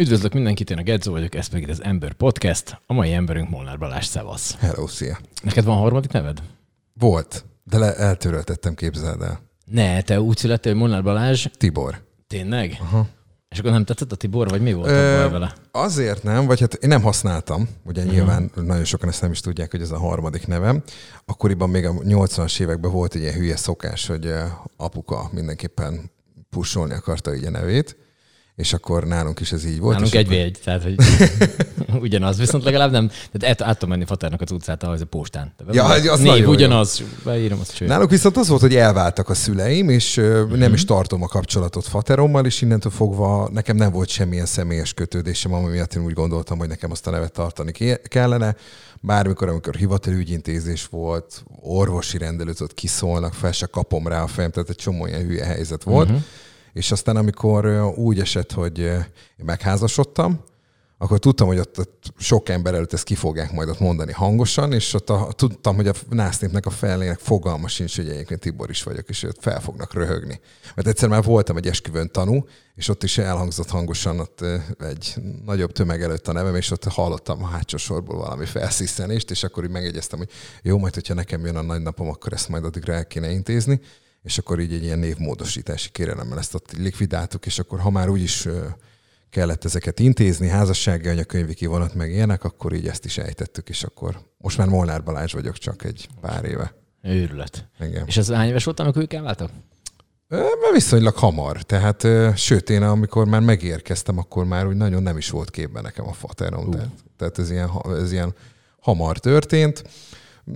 Üdvözlök mindenkit, én a Gedzó vagyok, ez pedig az Ember Podcast. A mai emberünk Molnár Balázs, szevasz. Hello, szia. Neked van harmadik neved? Volt, de le, eltöröltettem, képzeld el. Ne, te úgy születtél, hogy Molnár Balázs. Tibor. Tényleg? Aha. És akkor nem tetszett a Tibor, vagy mi volt Ö, a baj vele? Azért nem, vagy hát én nem használtam, ugye uh-huh. nyilván nagyon sokan ezt nem is tudják, hogy ez a harmadik nevem. Akkoriban még a 80-as években volt egy ilyen hülye szokás, hogy apuka mindenképpen pusolni akarta így a nevét és akkor nálunk is ez így volt. Nálunk egy egy, tehát hogy ugyanaz, viszont legalább nem, tehát át, át tudom menni Faternak az utcát, ahhoz a postán. Ja, az Név ugyanaz, beírom azt csőt. Nálunk viszont az volt, hogy elváltak a szüleim, és mm-hmm. nem is tartom a kapcsolatot Faterommal, és innentől fogva nekem nem volt semmilyen személyes kötődésem, ami miatt én úgy gondoltam, hogy nekem azt a nevet tartani kellene. Bármikor, amikor hivatali ügyintézés volt, orvosi rendelőt ott kiszólnak, fel se kapom rá a fejem, tehát egy csomó ilyen hülye helyzet volt. Mm-hmm és aztán amikor úgy esett, hogy én megházasodtam, akkor tudtam, hogy ott, ott sok ember előtt ezt ki fogják majd ott mondani hangosan, és ott a, tudtam, hogy a násznépnek a felének fogalma sincs, hogy egyébként Tibor is vagyok, és őt fel fognak röhögni. Mert egyszer már voltam egy esküvőn tanú, és ott is elhangzott hangosan ott egy nagyobb tömeg előtt a nevem, és ott hallottam a hátsó sorból valami felsziszenést, és akkor így megegyeztem, hogy jó, majd, hogyha nekem jön a nagy napom, akkor ezt majd addigra el kéne intézni és akkor így egy ilyen névmódosítási kérelemmel ezt ott likvidáltuk, és akkor ha már úgyis kellett ezeket intézni, házassági anyakönyvi kivonat meg ilyenek, akkor így ezt is ejtettük, és akkor most már Molnár Balázs vagyok csak egy pár éve. Őrület. Igen. És ez hány éves volt, amikor ők elváltak? Mert viszonylag hamar. Tehát, sőt, én amikor már megérkeztem, akkor már úgy nagyon nem is volt képben nekem a faterom. Uh. Tehát, tehát ez, ilyen, ez ilyen hamar történt.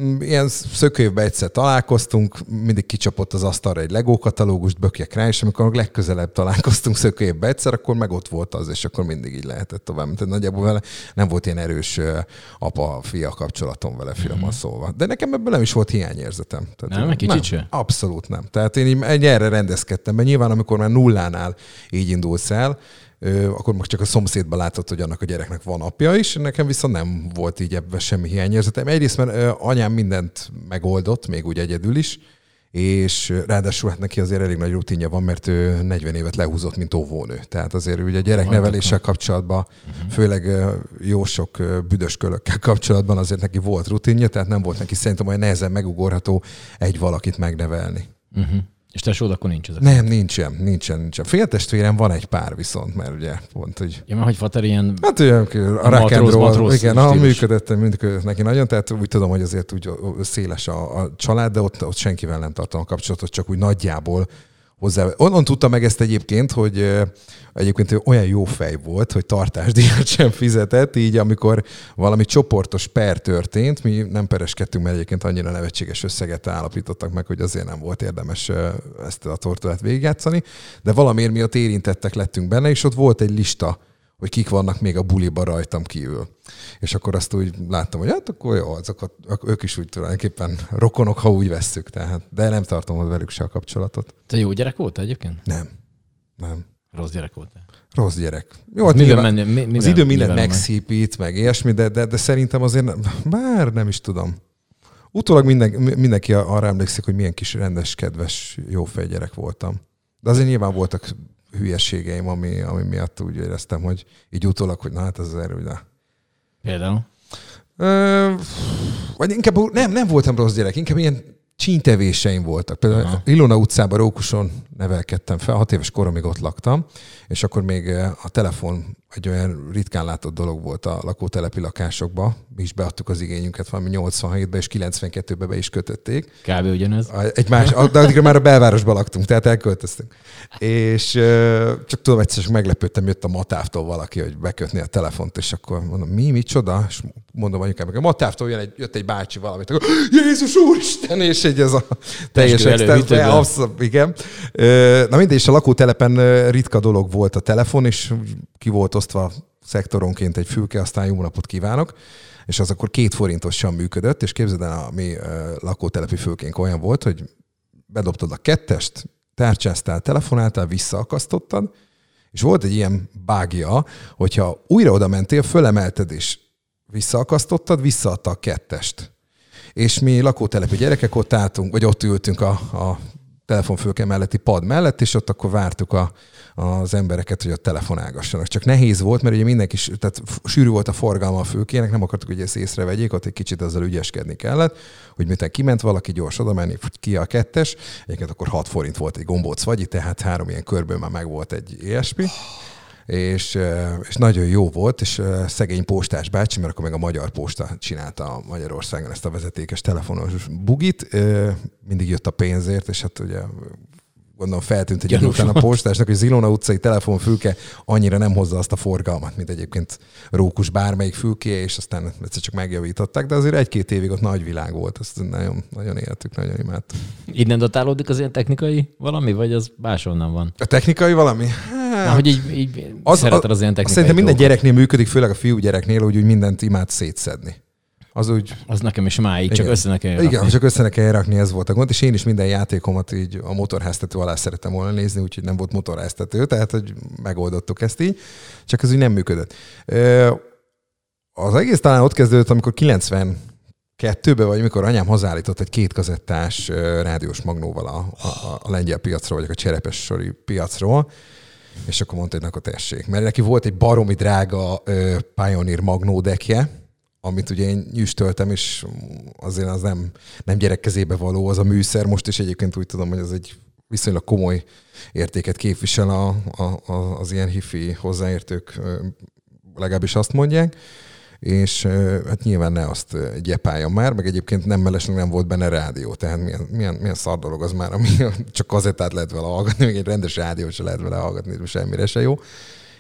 Mm, ilyen szökővben egyszer találkoztunk, mindig kicsapott az asztalra egy Lego katalógust, bökjek rá, és amikor legközelebb találkoztunk szökővben egyszer, akkor meg ott volt az, és akkor mindig így lehetett tovább. Tehát nagyjából vele nem volt ilyen erős apa-fia kapcsolatom vele finoman mm-hmm. szólva. De nekem ebből nem is volt hiányérzetem. Tehát nem, egy kicsit nem, Abszolút nem. Tehát én így erre rendezkedtem, mert nyilván amikor már nullánál így indulsz el, akkor most csak a szomszédban látott, hogy annak a gyereknek van apja is, nekem viszont nem volt így ebben semmi hiányérzetem. Egyrészt, mert anyám mindent megoldott, még úgy egyedül is, és ráadásul hát neki azért elég nagy rutinja van, mert ő 40 évet lehúzott, mint óvónő. Tehát azért ugye a gyerekneveléssel kapcsolatban, uh-huh. főleg jó sok büdös kölökkel kapcsolatban azért neki volt rutinja, tehát nem volt neki szerintem olyan nehezen megugorható egy valakit megnevelni. Uh-huh. És tesód akkor nincs ezek? Nem, nincsen, nincsen, nincsen. Féltestvérem van egy pár viszont, mert ugye pont, hogy... Ja, mert hogy Fater ilyen... Hát ugye, a rock igen, a működött, működött neki nagyon, tehát úgy tudom, hogy azért úgy széles a, a család, de ott, ott senkivel nem tartom a kapcsolatot, csak úgy nagyjából hozzá. Onnan tudta meg ezt egyébként, hogy egyébként olyan jó fej volt, hogy tartásdíjat sem fizetett, így amikor valami csoportos per történt, mi nem pereskedtünk, mert egyébként annyira nevetséges összeget állapítottak meg, hogy azért nem volt érdemes ezt a tortulát végigjátszani, de valamiért miatt érintettek lettünk benne, és ott volt egy lista, hogy kik vannak még a buliba rajtam kívül. És akkor azt úgy láttam, hogy hát akkor jó, azokat, ők is úgy tulajdonképpen rokonok, ha úgy vesszük. Tehát, de nem tartom velük se a kapcsolatot. Te jó gyerek volt egyébként? Nem. Nem. Rossz gyerek volt Rossz gyerek. Jó, hát nyilván, minden, minden, az idő minden megszépít, meg ilyesmi, de, de, de szerintem azért nem, bár nem is tudom. Utólag minden, mindenki arra emlékszik, hogy milyen kis rendes, kedves, jó gyerek voltam. De azért nyilván voltak hülyeségeim, ami, ami miatt úgy éreztem, hogy így utólag, hogy na hát ez az erő, de... Például? Ö, vagy inkább nem, nem voltam rossz gyerek, inkább ilyen csíntevéseim voltak. Például Aha. Ilona utcában Rókuson nevelkedtem fel, hat éves koromig ott laktam, és akkor még a telefon egy olyan ritkán látott dolog volt a lakótelepi lakásokba. Mi is beadtuk az igényünket valami 87-ben, és 92-ben be is kötötték. Kb. ugyanez. Egy más, de addigra már a belvárosban laktunk, tehát elköltöztünk. És csak tudom, egyszer meglepődtem, jött a Matávtól valaki, hogy bekötni a telefont, és akkor mondom, mi, micsoda? És mondom anyukám, a Matávtól jön egy, jött egy bácsi valamit, akkor Jézus Úristen, és egy ez a teljes extern, igen. Na mindegy, és a lakótelepen ritka dolog volt a telefon, és ki volt osztva szektoronként egy fülke, aztán jó napot kívánok, és az akkor két forintosan működött, és képzeld el, a mi lakótelepi fülkénk olyan volt, hogy bedobtad a kettest, tárcsáztál, telefonáltál, visszaakasztottad, és volt egy ilyen bágja, hogyha újra oda mentél, fölemelted és visszaakasztottad, visszaadta a kettest. És mi lakótelepi gyerekek ott álltunk, vagy ott ültünk a, a telefonfülke melletti pad mellett, és ott akkor vártuk a, az embereket, hogy ott telefonálgassanak. Csak nehéz volt, mert ugye mindenki, tehát sűrű volt a forgalma a fülkének, nem akartuk, hogy ezt észrevegyék, ott egy kicsit azzal ügyeskedni kellett, hogy miután kiment valaki, gyors oda menni, ki a kettes, egyébként akkor 6 forint volt egy gombóc vagyi, tehát három ilyen körből már meg volt egy ilyesmi és, és nagyon jó volt, és szegény postás bácsi, mert akkor meg a Magyar Posta csinálta Magyarországon ezt a vezetékes telefonos bugit, mindig jött a pénzért, és hát ugye gondolom feltűnt egy után a postásnak, hogy Zilona utcai telefonfülke annyira nem hozza azt a forgalmat, mint egyébként Rókus bármelyik fülké, és aztán egyszer csak megjavították, de azért egy-két évig ott nagy világ volt, azt nagyon, nagyon éltük, nagyon imádtuk. Innen datálódik az ilyen technikai valami, vagy az máshonnan van? A technikai valami? Hát, Na, hogy így, így az, szereted az ilyen technikai Szerintem minden gyereknél működik, főleg a fiú gyereknél, hogy úgy mindent imád szétszedni. Az úgy... Az nekem is máig, csak össze ne kell Igen, csak össze ne kell rakni, ez volt a gond, és én is minden játékomat így a motorháztető alá szerettem volna nézni, úgyhogy nem volt motorháztető, tehát hogy megoldottuk ezt így, csak ez úgy nem működött. Az egész talán ott kezdődött, amikor 90 kettőbe, vagy amikor anyám hazállított egy kétkazettás rádiós magnóval a, a, a lengyel piacról, vagy a cserepes sori piacról, és akkor mondta, hogy akkor tessék. Mert neki volt egy baromi drága uh, Pioneer magnó dekje, amit ugye én nyüstöltem, és azért az nem, nem gyerek kezébe való az a műszer. Most is egyébként úgy tudom, hogy az egy viszonylag komoly értéket képvisel a, a, a, az ilyen hifi hozzáértők, legalábbis azt mondják és hát nyilván ne azt gyepáljon már, meg egyébként nem mellesleg nem volt benne rádió, tehát milyen, milyen, milyen szar dolog az már, ami csak kazettát lehet vele hallgatni, még egy rendes rádiót se lehet vele hallgatni, semmire se jó.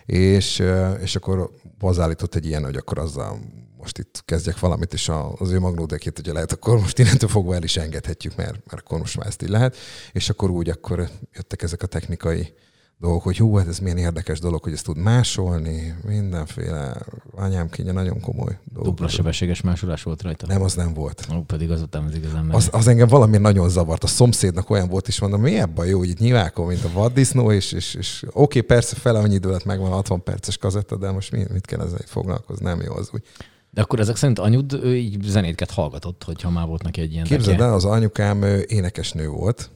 És, és akkor hozzáállított egy ilyen, hogy akkor azzal most itt kezdjek valamit, és az ő magnódekét ugye lehet, akkor most innentől fogva el is engedhetjük, mert, mert akkor most már ezt így lehet. És akkor úgy, akkor jöttek ezek a technikai dolgok, hogy hú, hát ez milyen érdekes dolog, hogy ezt tud másolni, mindenféle anyám kénye nagyon komoly dolog. Dupla sebességes másolás volt rajta? Nem, az nem volt. Ó, pedig azután az igazán az, az, engem valami nagyon zavart. A szomszédnak olyan volt is, mondom, mi ebben jó, hogy itt nyilvákon, mint a vaddisznó, és, és, és oké, okay, persze fele annyi idő lett megvan 60 perces kazetta, de most mit, mit kell ezzel foglalkozni, nem jó az úgy. De akkor ezek szerint anyud ő így zenétket hallgatott, hogyha már volt neki egy ilyen Képzeld el, az anyukám énekesnő volt,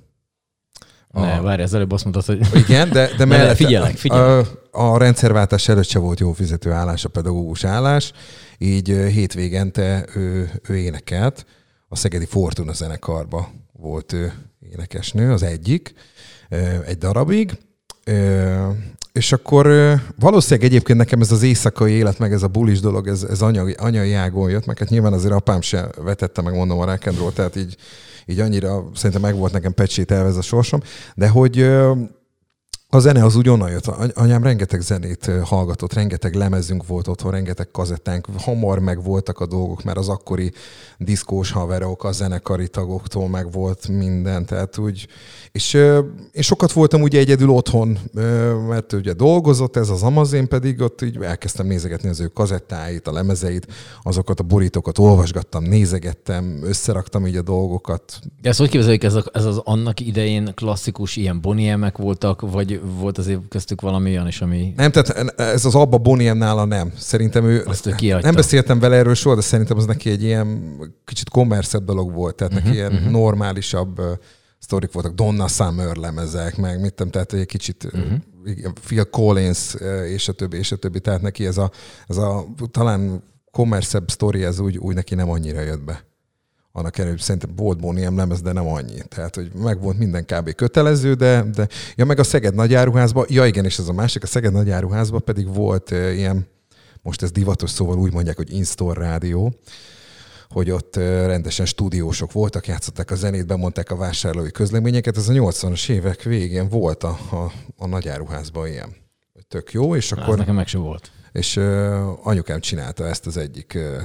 a... Ne, várj, az előbb azt mondtad, hogy... Igen, de, de mellett... Figyelek, figyelek. A, a rendszerváltás előtt se volt jó fizető állás, a pedagógus állás, így hétvégente ő, ő énekelt. A Szegedi Fortuna zenekarba volt ő énekesnő, az egyik, egy darabig. És akkor valószínűleg egyébként nekem ez az éjszakai élet, meg ez a bulis dolog, ez, ez anyai, anyai ágon jött, meg hát nyilván azért apám se vetette meg, mondom, a rock tehát így így annyira szerintem meg volt nekem pecsételve ez a sorsom, de hogy a zene az úgy onnan jött. Anyám rengeteg zenét hallgatott, rengeteg lemezünk volt otthon, rengeteg kazettánk. Hamar meg voltak a dolgok, mert az akkori diszkós haverok, a zenekari tagoktól meg volt minden. Tehát úgy, és én sokat voltam ugye egyedül otthon, mert ugye dolgozott ez az Amazon, pedig ott így elkezdtem nézegetni az ő kazettáit, a lemezeit, azokat a borítókat olvasgattam, nézegettem, összeraktam így a dolgokat. De ezt hogy képzeljük, ez, az annak idején klasszikus ilyen boniemek voltak, vagy volt azért köztük valami olyan is, ami... Nem, tehát ez az Abba Boniem nála nem. Szerintem ő... Azt ő Nem beszéltem vele erről soha, de szerintem az neki egy ilyen kicsit kommerszebb dolog volt, tehát uh-huh, neki ilyen uh-huh. normálisabb sztorik voltak, Donna Summer lemezek, meg mit tudom, tehát egy kicsit uh-huh. Phil Collins, és a többi, és a többi, tehát neki ez a, ez a talán kommerszebb sztori, ez úgy, úgy neki nem annyira jött be annak hogy szerintem volt Boniem lemez, de nem annyi. Tehát, hogy meg volt minden kb. kötelező, de, de ja, meg a Szeged nagyáruházban, ja igen, és ez a másik, a Szeged nagyáruházban pedig volt uh, ilyen, most ez divatos szóval úgy mondják, hogy in-store rádió, hogy ott rendesen stúdiósok voltak, játszották a zenét, bemondták a vásárlói közleményeket. Ez a 80-as évek végén volt a, a, a nagyáruházban ilyen. Tök jó, és akkor... Ez nekem meg sem volt. És uh, anyukám csinálta ezt az egyik uh,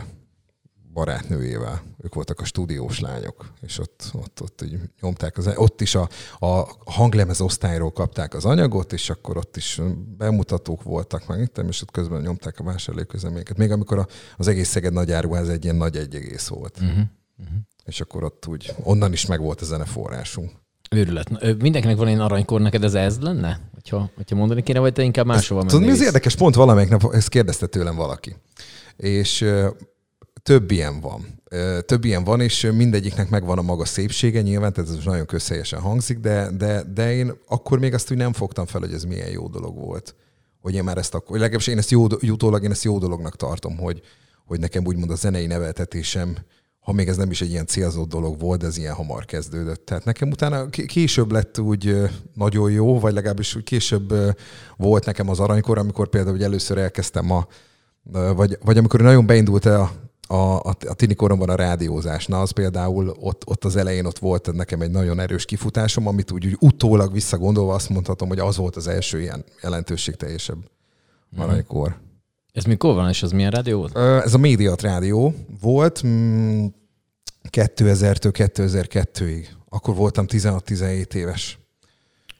barátnőjével. Ők voltak a stúdiós lányok, és ott, ott, ott így nyomták, az, ott is a, a hanglemez osztályról kapták az anyagot, és akkor ott is bemutatók voltak, meg itt, és ott közben nyomták a vásárlóközleményeket. Még amikor a, az egész Szeged nagy áruház egy ilyen nagy egy egész volt. Uh-huh. Uh-huh. És akkor ott úgy, onnan is meg volt a zeneforrásunk. Őrület. Mindenkinek van ilyen aranykor, neked ez ez lenne? Hogyha, hogyha mondani kéne, vagy te inkább máshova mennél? Tudod, mi az érdekes pont valamelyik nap, ezt kérdezte tőlem valaki. És több ilyen van. Több ilyen van, és mindegyiknek megvan a maga szépsége, nyilván, tehát ez nagyon közhelyesen hangzik, de, de, de én akkor még azt úgy nem fogtam fel, hogy ez milyen jó dolog volt. Hogy én már ezt akkor, legalábbis én ezt jó, jutólag én ezt jó dolognak tartom, hogy, hogy nekem úgymond a zenei neveltetésem, ha még ez nem is egy ilyen célzott dolog volt, ez ilyen hamar kezdődött. Tehát nekem utána később lett úgy nagyon jó, vagy legalábbis úgy később volt nekem az aranykor, amikor például hogy először elkezdtem a, vagy, vagy amikor nagyon beindult a, a, a, a tini koromban a rádiózás. Na, az például ott, ott az elején ott volt nekem egy nagyon erős kifutásom, amit úgy, úgy utólag visszagondolva azt mondhatom, hogy az volt az első ilyen jelentőségteljesebb aranykor. Mm. Ez mikor van, és az milyen rádió volt? Ez a Médiat rádió volt 2000-től mm, 2002-ig. Akkor voltam 16-17 éves.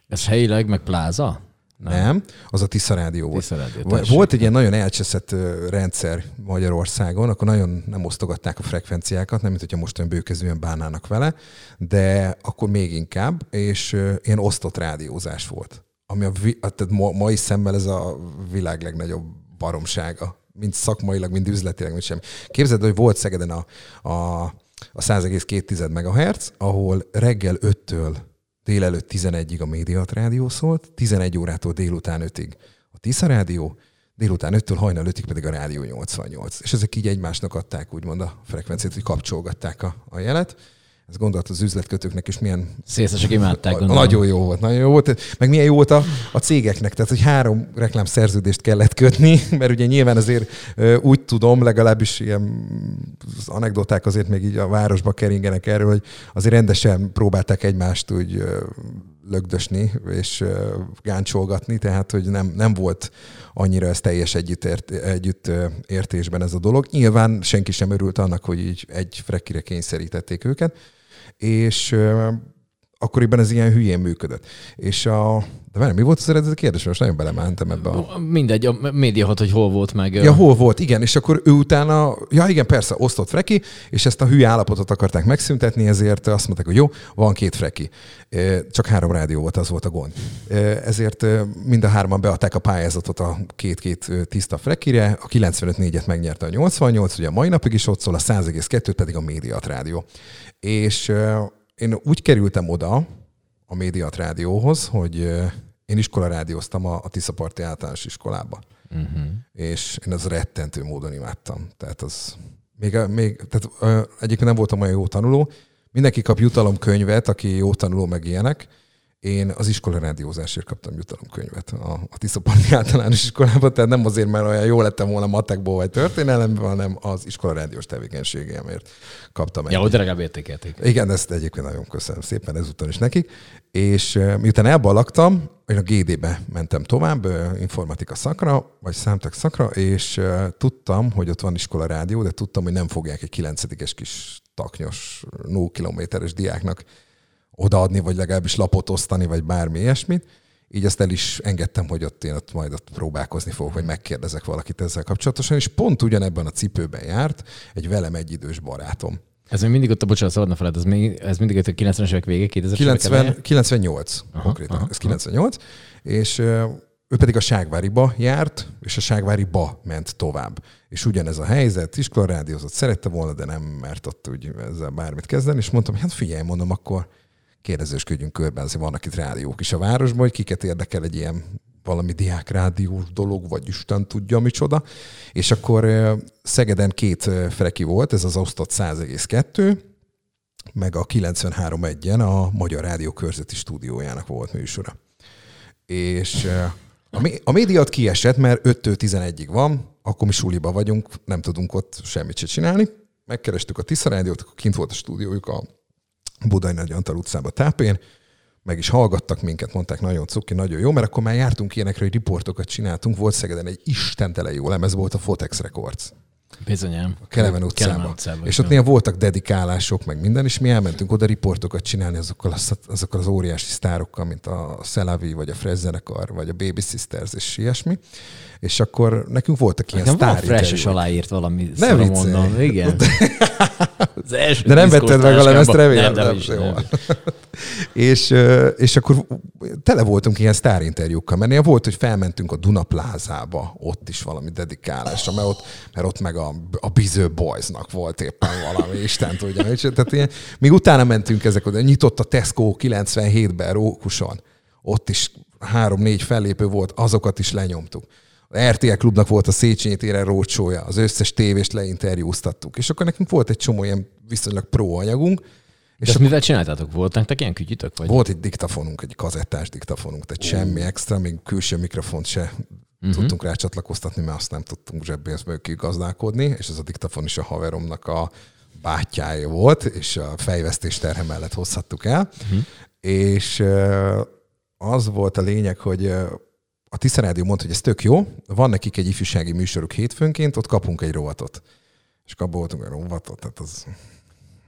Ez helyileg, meg pláza? Nem. nem, az a Tisza Rádió volt. Tisza Rádió, volt egy ilyen nagyon elcseszett rendszer Magyarországon, akkor nagyon nem osztogatták a frekvenciákat, nem mint hogyha most olyan bőkezően bánnának vele, de akkor még inkább, és ilyen osztott rádiózás volt. Ami a, tehát ma, mai szemmel ez a világ legnagyobb baromsága, mind szakmailag, mind üzletileg, mind semmi. Képzeld, hogy volt Szegeden a, a, a 100,2 MHz, ahol reggel 5-től délelőtt 11-ig a Médiat Rádió szólt, 11 órától délután 5-ig a Tisza Rádió, délután 5-től hajnal 5-ig pedig a Rádió 88. És ezek így egymásnak adták úgymond a frekvenciát, hogy kapcsolgatták a, a jelet ez gondolat az üzletkötőknek is milyen... Szélszesek imádták, gondolom. Nagyon jó volt, nagyon jó volt. Meg milyen jó volt a, a cégeknek, tehát hogy három reklám szerződést kellett kötni, mert ugye nyilván azért úgy tudom, legalábbis ilyen az anekdoták azért még így a városba keringenek erről, hogy azért rendesen próbálták egymást úgy lögdösni és gáncsolgatni, tehát hogy nem, nem volt annyira ez teljes együtt, együtt értésben ez a dolog. Nyilván senki sem örült annak, hogy így egy frekire kényszerítették őket, és akkoriban ez ilyen hülyén működött. És a, de várj, mi volt az eredeti kérdés? Most nagyon belementem ebbe a... Mindegy, a média hat, hogy hol volt meg. Ja, hol volt, igen, és akkor ő utána, ja igen, persze, osztott freki, és ezt a hülye állapotot akarták megszüntetni, ezért azt mondták, hogy jó, van két freki. Csak három rádió volt, az volt a gond. Ezért mind a hárman beadták a pályázatot a két-két tiszta frekire, a 95-4-et megnyerte a 88, ugye a mai napig is ott szól, a 100,2 pedig a médiat rádió. És én úgy kerültem oda a médiat rádióhoz, hogy én iskola rádióztam a, a Tiszaparti általános iskolába. Uh-huh. És én az rettentő módon imádtam. Tehát az még, még tehát egyébként nem voltam olyan jó tanuló. Mindenki kap jutalomkönyvet, aki jó tanuló, meg ilyenek én az iskola rádiózásért kaptam jutalomkönyvet a, a Tiszaparti általános iskolában, tehát nem azért, mert olyan jó lettem volna matekból vagy történelemben, hanem az iskola rádiós tevékenységemért kaptam. Ja, hogy legalább értékelték. Igen, ezt egyébként nagyon köszönöm szépen ezúton is nekik. És miután elbalagtam, én a GD-be mentem tovább, informatika szakra, vagy számtak szakra, és tudtam, hogy ott van iskola rádió, de tudtam, hogy nem fogják egy kilencedikes kis taknyos, 0 kilométeres diáknak odaadni, vagy legalábbis lapot osztani, vagy bármi ilyesmit. Így ezt el is engedtem, hogy ott én ott majd ott próbálkozni fogok, vagy megkérdezek valakit ezzel kapcsolatosan, és pont ugyanebben a cipőben járt egy velem egyidős barátom. Ez még mindig ott a, bocsánat, szabadna feled, ez, még, ez mindig ott a 90-es évek vége, 2000 90, 98 aha, konkrétan, aha, ez 98, aha. és ő pedig a Ságváriba járt, és a Ságváriba ment tovább. És ugyanez a helyzet, iskolarádiózott, szerette volna, de nem mert ott úgy ezzel bármit kezdeni, és mondtam, hát figyelj, mondom, akkor kérdezősködjünk körben, azért vannak itt rádiók is a városban, hogy kiket érdekel egy ilyen valami diák rádiós dolog, vagy Isten tudja micsoda. És akkor Szegeden két freki volt, ez az osztott 100,2, meg a 93.1-en a Magyar Rádió körzeti stúdiójának volt műsora. És a, a médiat kiesett, mert 5-től 11-ig van, akkor mi suliba vagyunk, nem tudunk ott semmit se csinálni. Megkerestük a Tisza Rádiót, kint volt a stúdiójuk a Budai Nagy Antal utcába tápén, meg is hallgattak minket, mondták nagyon cuki, nagyon jó, mert akkor már jártunk ilyenekre, hogy riportokat csináltunk. Volt Szegeden egy istentele jó lemez, volt a Fotex Records. Bizonyám. A Kelemen utcában. Kelemen utcában és ott néha voltak dedikálások, meg minden, és mi elmentünk oda riportokat csinálni azokkal az, azokkal az óriási sztárokkal, mint a Szelavi, vagy a Frezzenekar, vagy a Baby Sisters, és ilyesmi. És akkor nekünk voltak ilyen sztári Van fresh aláírt valami, nem mondom. Igen. Az első De nem vetted meg a lemezt, remélem. Nem, de is, Jó. nem. és, és akkor tele voltunk ilyen sztárinterjúkkal, mert néha volt, hogy felmentünk a Duna plázába, ott is valami dedikálásra, mert ott, mert ott meg a, a Biző Boysnak volt éppen valami, Isten tudja. És, tehát ilyen, még utána mentünk ezek oda, nyitott a Tesco 97-ben Rókuson, ott is három-négy fellépő volt, azokat is lenyomtuk. A RTL klubnak volt a Széchenyi téren rócsója, az összes tévést leinterjúztattuk. És akkor nekünk volt egy csomó ilyen viszonylag pro anyagunk, És ezt mivel csináltátok? Volt nektek ilyen kütyütök? Vagy? volt egy diktafonunk, egy kazettás diktafonunk, tehát semmi extra, még külső mikrofont se uh-huh. tudtunk rá csatlakoztatni, mert azt nem tudtunk zsebbénzből kigazdálkodni, és ez a diktafon is a haveromnak a bátyája volt, és a fejvesztés terhe mellett hozhattuk el. Uh-huh. És az volt a lényeg, hogy a Tisza Rádió mondta, hogy ez tök jó, van nekik egy ifjúsági műsoruk hétfőnként, ott kapunk egy rovatot. És abban voltunk egy rovatot, tehát az,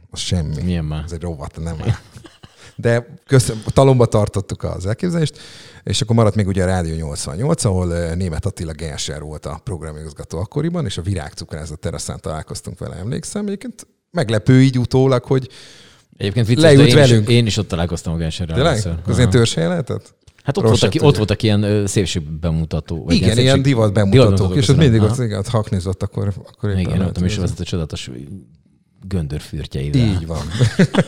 az semmi. Milyen már? Ez egy rovat, nem áll. De köszön, talomba tartottuk az elképzelést, és akkor maradt még ugye a Rádió 88, ahol eh, német Attila Genser volt a programigazgató akkoriban, és a virágcukrázat teraszán találkoztunk vele, emlékszem. Egyébként meglepő így utólag, hogy Egyébként vicces, Leült én velünk. is, én is ott találkoztam a Genserrel tényleg, az Aha. törzshelye lehetett? Hát ott voltak, ott voltak ilyen ö, szépségbemutató. vagy Igen, ilyen szépség- divat bemutatók, és az mindig ott, igen, ott haknézott, akkor, akkor éppen Igen, ott a műsorvezető csodatos göndörfürtjeivel. Így van.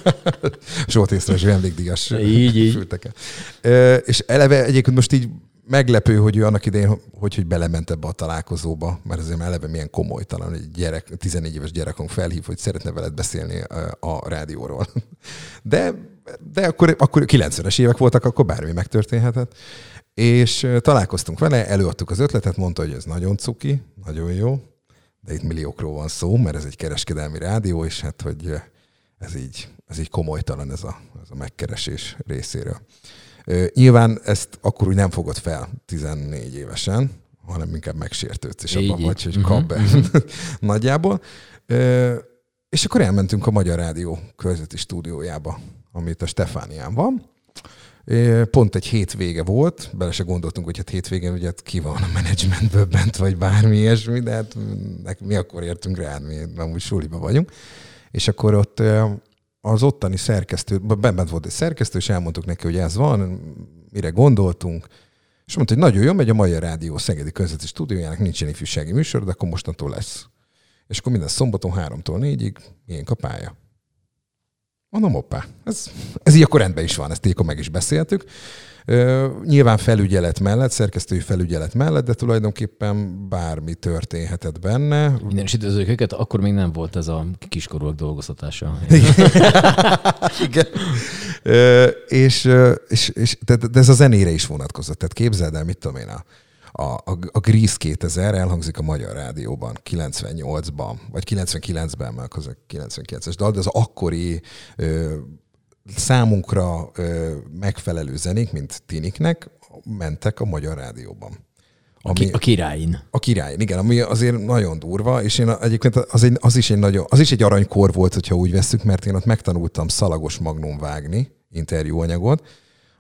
Zsolt észre, vendégdíjas Így, így. fülteke. Ö, És eleve egyébként most így meglepő, hogy ő annak idején, hogy, hogy belement ebbe a találkozóba, mert azért eleve milyen komolytalan, hogy egy gyerek, 14 éves gyerekünk felhív, hogy szeretne veled beszélni a rádióról. De, de akkor, akkor 90-es évek voltak, akkor bármi megtörténhetett. És találkoztunk vele, előadtuk az ötletet, mondta, hogy ez nagyon cuki, nagyon jó, de itt milliókról van szó, mert ez egy kereskedelmi rádió, és hát, hogy ez így, ez így komolytalan ez a, ez a megkeresés részéről. Nyilván ezt akkor úgy nem fogod fel 14 évesen, hanem inkább megsértődsz, és abban vagy, hogy Mhm, kap be nagyjából. Ö, És akkor elmentünk a Magyar Rádió körzeti stúdiójába, amit a Stefánián van. Pont egy hétvége volt, bele se gondoltunk, hogy hát hétvégén ugye hát ki van a menedzsmentből bent, vagy bármi ilyesmi, de hát mi akkor értünk rá, mi amúgy suliba vagyunk. És akkor ott az ottani szerkesztő, bent volt egy szerkesztő, és elmondtuk neki, hogy ez van, mire gondoltunk, és mondta, hogy nagyon jó, megy a Magyar Rádió Szegedi Közveti Stúdiójának nincsen ifjúsági műsor, de akkor mostantól lesz. És akkor minden szombaton háromtól négyig ilyen kapálya. Mondom, hoppá, ez, ez így akkor rendben is van, ezt így akkor meg is beszéltük. Ö, nyilván felügyelet mellett, szerkesztői felügyelet mellett, de tulajdonképpen bármi történhetett benne. Minden is üdvözlők őket, akkor még nem volt ez a kiskorúak dolgoztatása. Igen. Ö, és, ö, és, és de, de ez a zenére is vonatkozott. Tehát képzeld el, mit tudom én, a, a, a, a Grease 2000 elhangzik a Magyar Rádióban 98-ban, vagy 99-ben, mert az a 99-es dal, de az akkori ö, számunkra ö, megfelelő zenék, mint tiniknek, mentek a Magyar Rádióban. A, ki, a királyin. A király, igen, ami azért nagyon durva, és én egyébként az, egy, az, is egy nagyon, az is egy aranykor volt, hogyha úgy veszük, mert én ott megtanultam szalagos magnum vágni, interjúanyagot.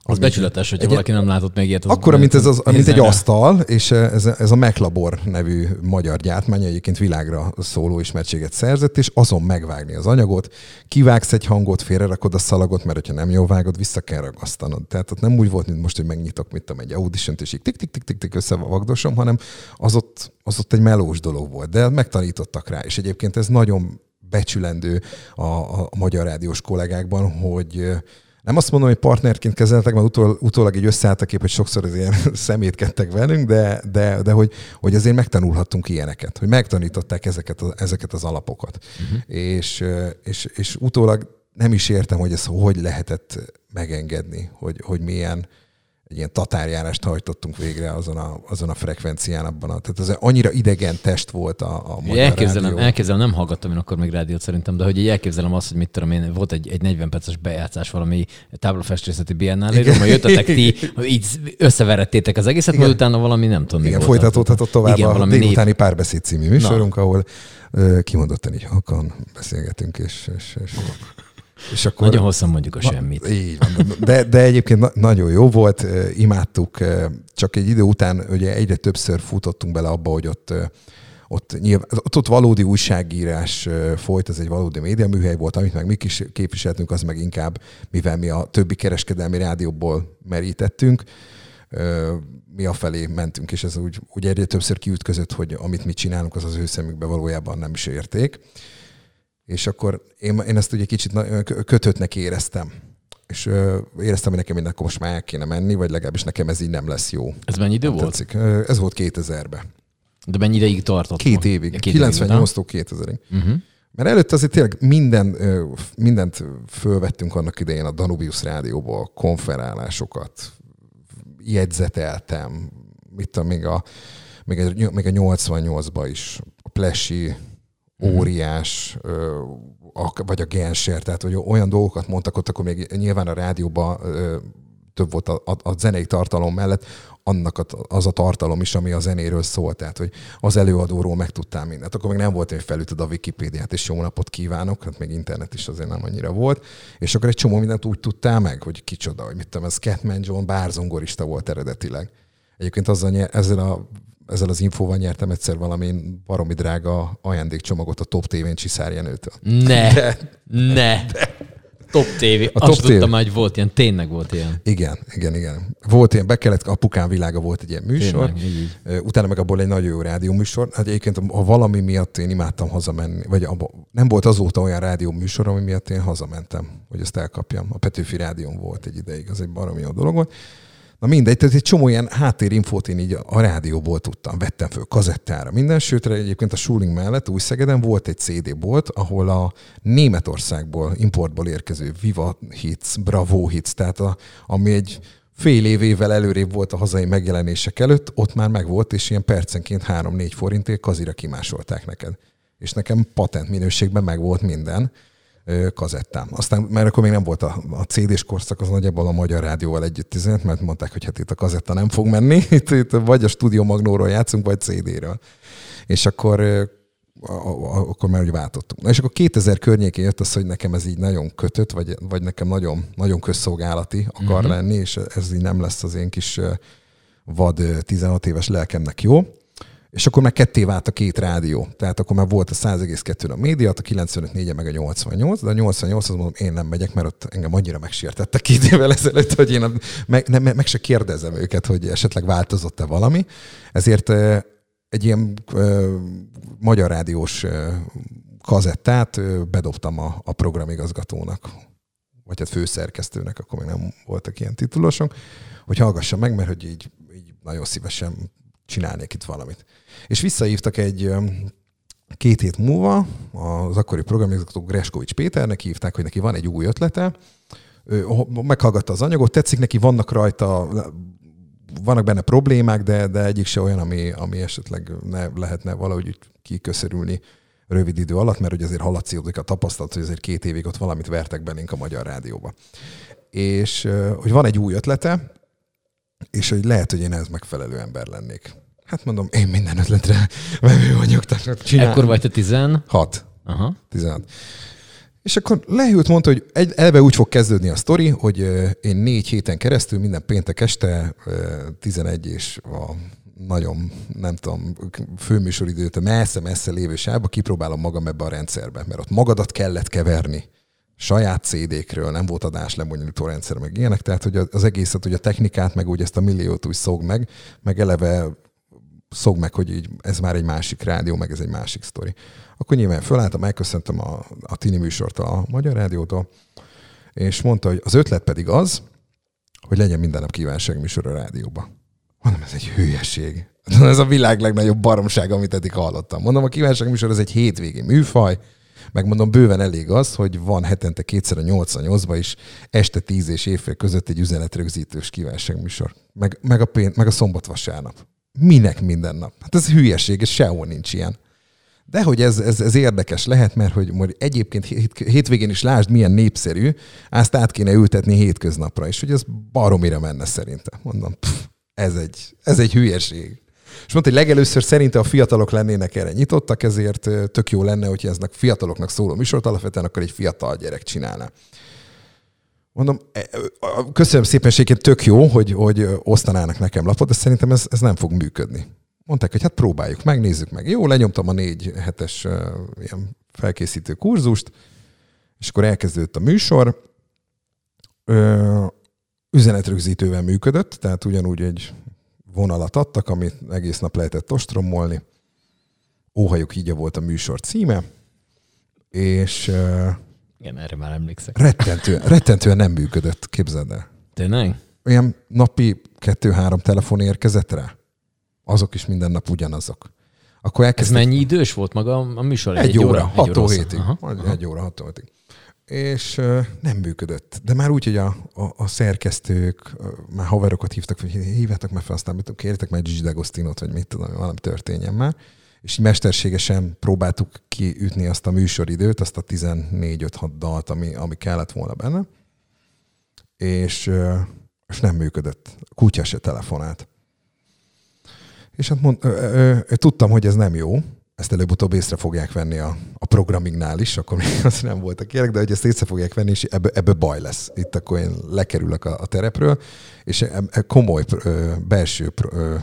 Az becsületes, hogyha egy- valaki nem látott még ilyet. az- Akkora, mint, ez az, mint egy asztal, és ez, ez a Meklabor nevű magyar gyártmány egyébként világra szóló ismertséget szerzett, és azon megvágni az anyagot, kivágsz egy hangot, félrerakod a szalagot, mert hogyha nem jól vágod, vissza kell ragasztanod. Tehát ott nem úgy volt, mint most, hogy megnyitok, mit tudom, egy audition és így tik tik tik tik tik összevagdosom, hanem az ott, az ott egy melós dolog volt. De megtanítottak rá, és egyébként ez nagyon becsülendő a, a, a magyar rádiós kollégákban, hogy nem azt mondom, hogy partnerként kezeltek, mert utól, utólag így összeállt a kép, hogy sokszor az ilyen szemétkedtek velünk, de, de, de hogy, hogy azért megtanulhattunk ilyeneket, hogy megtanították ezeket, a, ezeket az alapokat. Uh-huh. És, és, és utólag nem is értem, hogy ez hogy lehetett megengedni, hogy, hogy milyen egy ilyen tatárjárást hajtottunk végre azon a, azon a frekvencián abban. A, tehát ez annyira idegen test volt a, a magyar elképzelem, rádió. elképzelem, nem hallgattam én akkor még rádiót szerintem, de hogy így elképzelem azt, hogy mit tudom én, volt egy, egy 40 perces bejátszás valami táblafestészeti biennáléről, majd jöttetek ti, így összeverettétek az egészet, majd utána valami nem tudom. Igen, folytatódhatott tovább Igen, a valami délutáni nép- párbeszéd című műsorunk, ahol ö, kimondottan így halkan beszélgetünk, és, és, és, és akkor... Nagyon hosszan mondjuk a semmit. Így van. De, de egyébként na- nagyon jó volt, imádtuk, csak egy idő után ugye egyre többször futottunk bele abba, hogy ott ott, nyilván, ott, ott valódi újságírás folyt, ez egy valódi médiaműhely volt, amit meg mi is képviseltünk, az meg inkább, mivel mi a többi kereskedelmi rádióból merítettünk, mi afelé mentünk, és ez úgy, úgy egyre többször kiütközött, hogy amit mi csinálunk, az az ő szemükbe valójában nem is érték. És akkor én, én ezt ugye kicsit kötöttnek éreztem. És éreztem, hogy nekem akkor most már el kéne menni, vagy legalábbis nekem ez így nem lesz jó. Ez mennyi idő volt? Tetszik. Ez volt 2000-ben. De mennyi ideig tartott? Két évig. Ja, 98-tól 2000-ig. Uh-huh. Mert előtte azért tényleg minden, mindent fölvettünk annak idején a Danubius rádióból, konferálásokat, jegyzeteltem, mit tudom, még a, még a, még a 88-ban is a Plesi. Óriás, vagy a Genser, tehát hogy olyan dolgokat mondtak ott, akkor még nyilván a rádióban több volt a, a, a zenei tartalom mellett, annak a, az a tartalom is, ami a zenéről szól, tehát hogy az előadóról megtudtál mindent. Akkor még nem volt, hogy felütöd a Wikipédiát, és jó napot kívánok, hát még internet is azért nem annyira volt, és akkor egy csomó mindent úgy tudtál meg, hogy kicsoda, hogy mit tudom, ez Catman John bárzongorista volt eredetileg. Egyébként azzal, ezzel, a, ezzel az infóval nyertem egyszer valami baromi drága ajándékcsomagot a Top TV-n Csiszár Jenőtől. Ne! De, ne! De. Top TV. A Azt top tudtam, hogy volt ilyen, tényleg volt ilyen. Igen, igen, igen. Volt ilyen, be kellett, apukám világa volt egy ilyen műsor. Tényleg, így. Utána meg abból egy nagyon jó rádió műsor. Hát egyébként, ha valami miatt én imádtam hazamenni, vagy abba, nem volt azóta olyan rádió műsor, ami miatt én hazamentem, hogy ezt elkapjam. A Petőfi rádión volt egy ideig, az egy baromi jó dolog volt. Na mindegy, tehát egy csomó ilyen háttérinfót én így a rádióból tudtam, vettem föl kazettára. Minden, sőt, egyébként a Schuling mellett Új-Szegeden volt egy CD bolt, ahol a Németországból, importból érkező Viva Hits, Bravo Hits, tehát a, ami egy fél évével előrébb volt a hazai megjelenések előtt, ott már megvolt, és ilyen percenként 3-4 forintért kazira kimásolták neked. És nekem patent minőségben megvolt minden kazettám. Aztán, mert akkor még nem volt a, a CD-s korszak, az nagyjából a Magyar Rádióval együtt üzent, mert mondták, hogy hát itt a kazetta nem fog menni, itt, itt vagy a Studio Magnóról játszunk, vagy CD-ről. És akkor akkor már úgy váltottunk. Na és akkor 2000 környékén jött az, hogy nekem ez így nagyon kötött, vagy, vagy nekem nagyon, nagyon közszolgálati akar uh-huh. lenni, és ez így nem lesz az én kis vad 16 éves lelkemnek jó. És akkor már ketté vált a két rádió. Tehát akkor már volt a 100,2 a média, a 95 meg a 88, de a 88 az mondom, én nem megyek, mert ott engem annyira megsértettek két évvel ezelőtt, hogy én meg, nem, meg se kérdezem őket, hogy esetleg változott-e valami. Ezért egy ilyen ö, magyar rádiós ö, kazettát ö, bedobtam a, a programigazgatónak, vagy hát főszerkesztőnek, akkor még nem voltak ilyen titulosok, hogy hallgassa meg, mert hogy így, így nagyon szívesen csinálnék itt valamit. És visszahívtak egy két hét múlva az akkori programigazgató Greskovics Péternek hívták, hogy neki van egy új ötlete, ő meghallgatta az anyagot, tetszik neki, vannak rajta, vannak benne problémák, de, de egyik se olyan, ami, ami esetleg ne lehetne valahogy kiköszörülni rövid idő alatt, mert ugye azért hallatszik a tapasztalat, hogy azért két évig ott valamit vertek belénk a Magyar Rádióba. És hogy van egy új ötlete, és hogy lehet, hogy én ez megfelelő ember lennék. Hát mondom, én minden ötletre vevő vagyok, tehát csinálom. Ekkor vagy te 16? Aha. 16. És akkor leült, mondta, hogy egy, elve úgy fog kezdődni a sztori, hogy én négy héten keresztül minden péntek este 11 és a nagyon, nem tudom, főműsoridőt a messze-messze lévő sávba kipróbálom magam ebbe a rendszerbe, mert ott magadat kellett keverni saját CD-kről, nem volt adás lebonyolító rendszer, meg ilyenek, tehát hogy az egészet, hogy a technikát, meg úgy ezt a milliót úgy szog meg, meg eleve szog meg, hogy így ez már egy másik rádió, meg ez egy másik sztori. Akkor nyilván fölálltam, megköszöntem a, a Tini műsort a Magyar Rádiótól, és mondta, hogy az ötlet pedig az, hogy legyen minden nap műsor a rádióba. Mondom, ez egy hülyeség. Ez a világ legnagyobb baromság, amit eddig hallottam. Mondom, a műsor ez egy hétvégi műfaj, Megmondom, bőven elég az, hogy van hetente kétszer a 88-ban is este 10 és évfél között egy üzenetrögzítős kívánságműsor. Meg, meg, a, pént, meg a szombat-vasárnap. Minek minden nap? Hát ez hülyeség, és sehol nincs ilyen. De hogy ez, ez, ez érdekes lehet, mert hogy majd egyébként hét, hétvégén is lásd, milyen népszerű, azt át kéne ültetni hétköznapra, és hogy ez baromira menne szerintem. Mondom, pff, ez, egy, ez egy hülyeség. És mondta, hogy legelőször szerinte a fiatalok lennének erre nyitottak, ezért tök jó lenne, hogy eznek fiataloknak szóló műsort alapvetően akkor egy fiatal gyerek csinálna. Mondom, e, köszönöm szépen, séként tök jó, hogy, hogy osztanának nekem lapot, de szerintem ez, ez nem fog működni. mondták, hogy hát próbáljuk, megnézzük meg. Jó, lenyomtam a négy hetes uh, ilyen felkészítő kurzust, és akkor elkezdődött a műsor. Üzenetrögzítővel működött, tehát ugyanúgy egy vonalat adtak, amit egész nap lehetett ostromolni. Óhajuk hígya volt a műsor címe, és Igen, erre már emlékszek. rettentően, rettentően nem működött, képzeld el. Tényleg? Olyan napi kettő-három telefon érkezett rá. Azok is minden nap ugyanazok. Akkor Ez elkezdtek... mennyi idős volt maga a műsor? Egy, egy óra, Egy 6 óra hétig. Aha, aha. Egy óra, 6 hétig. És nem működött. De már úgy, hogy a, a, a szerkesztők, már haverokat hívtak, hogy hívjátok már fel, aztán kérjetek már Gigi D'Agostinot, hogy mit tudom, valami történjen már. És így mesterségesen próbáltuk kiütni azt a műsoridőt, azt a 14-5-6 dalt, ami, ami kellett volna benne. És, és nem működött. A kutya se telefonált. És hát mond, ö, ö, ö, tudtam, hogy ez nem jó, ezt előbb-utóbb észre fogják venni a, a programingnál is, akkor még az nem voltak ilyenek, de hogy ezt észre fogják venni, és ebből, ebből baj lesz. Itt akkor én lekerülök a, a terepről, és e, e, komoly ö, belső ö,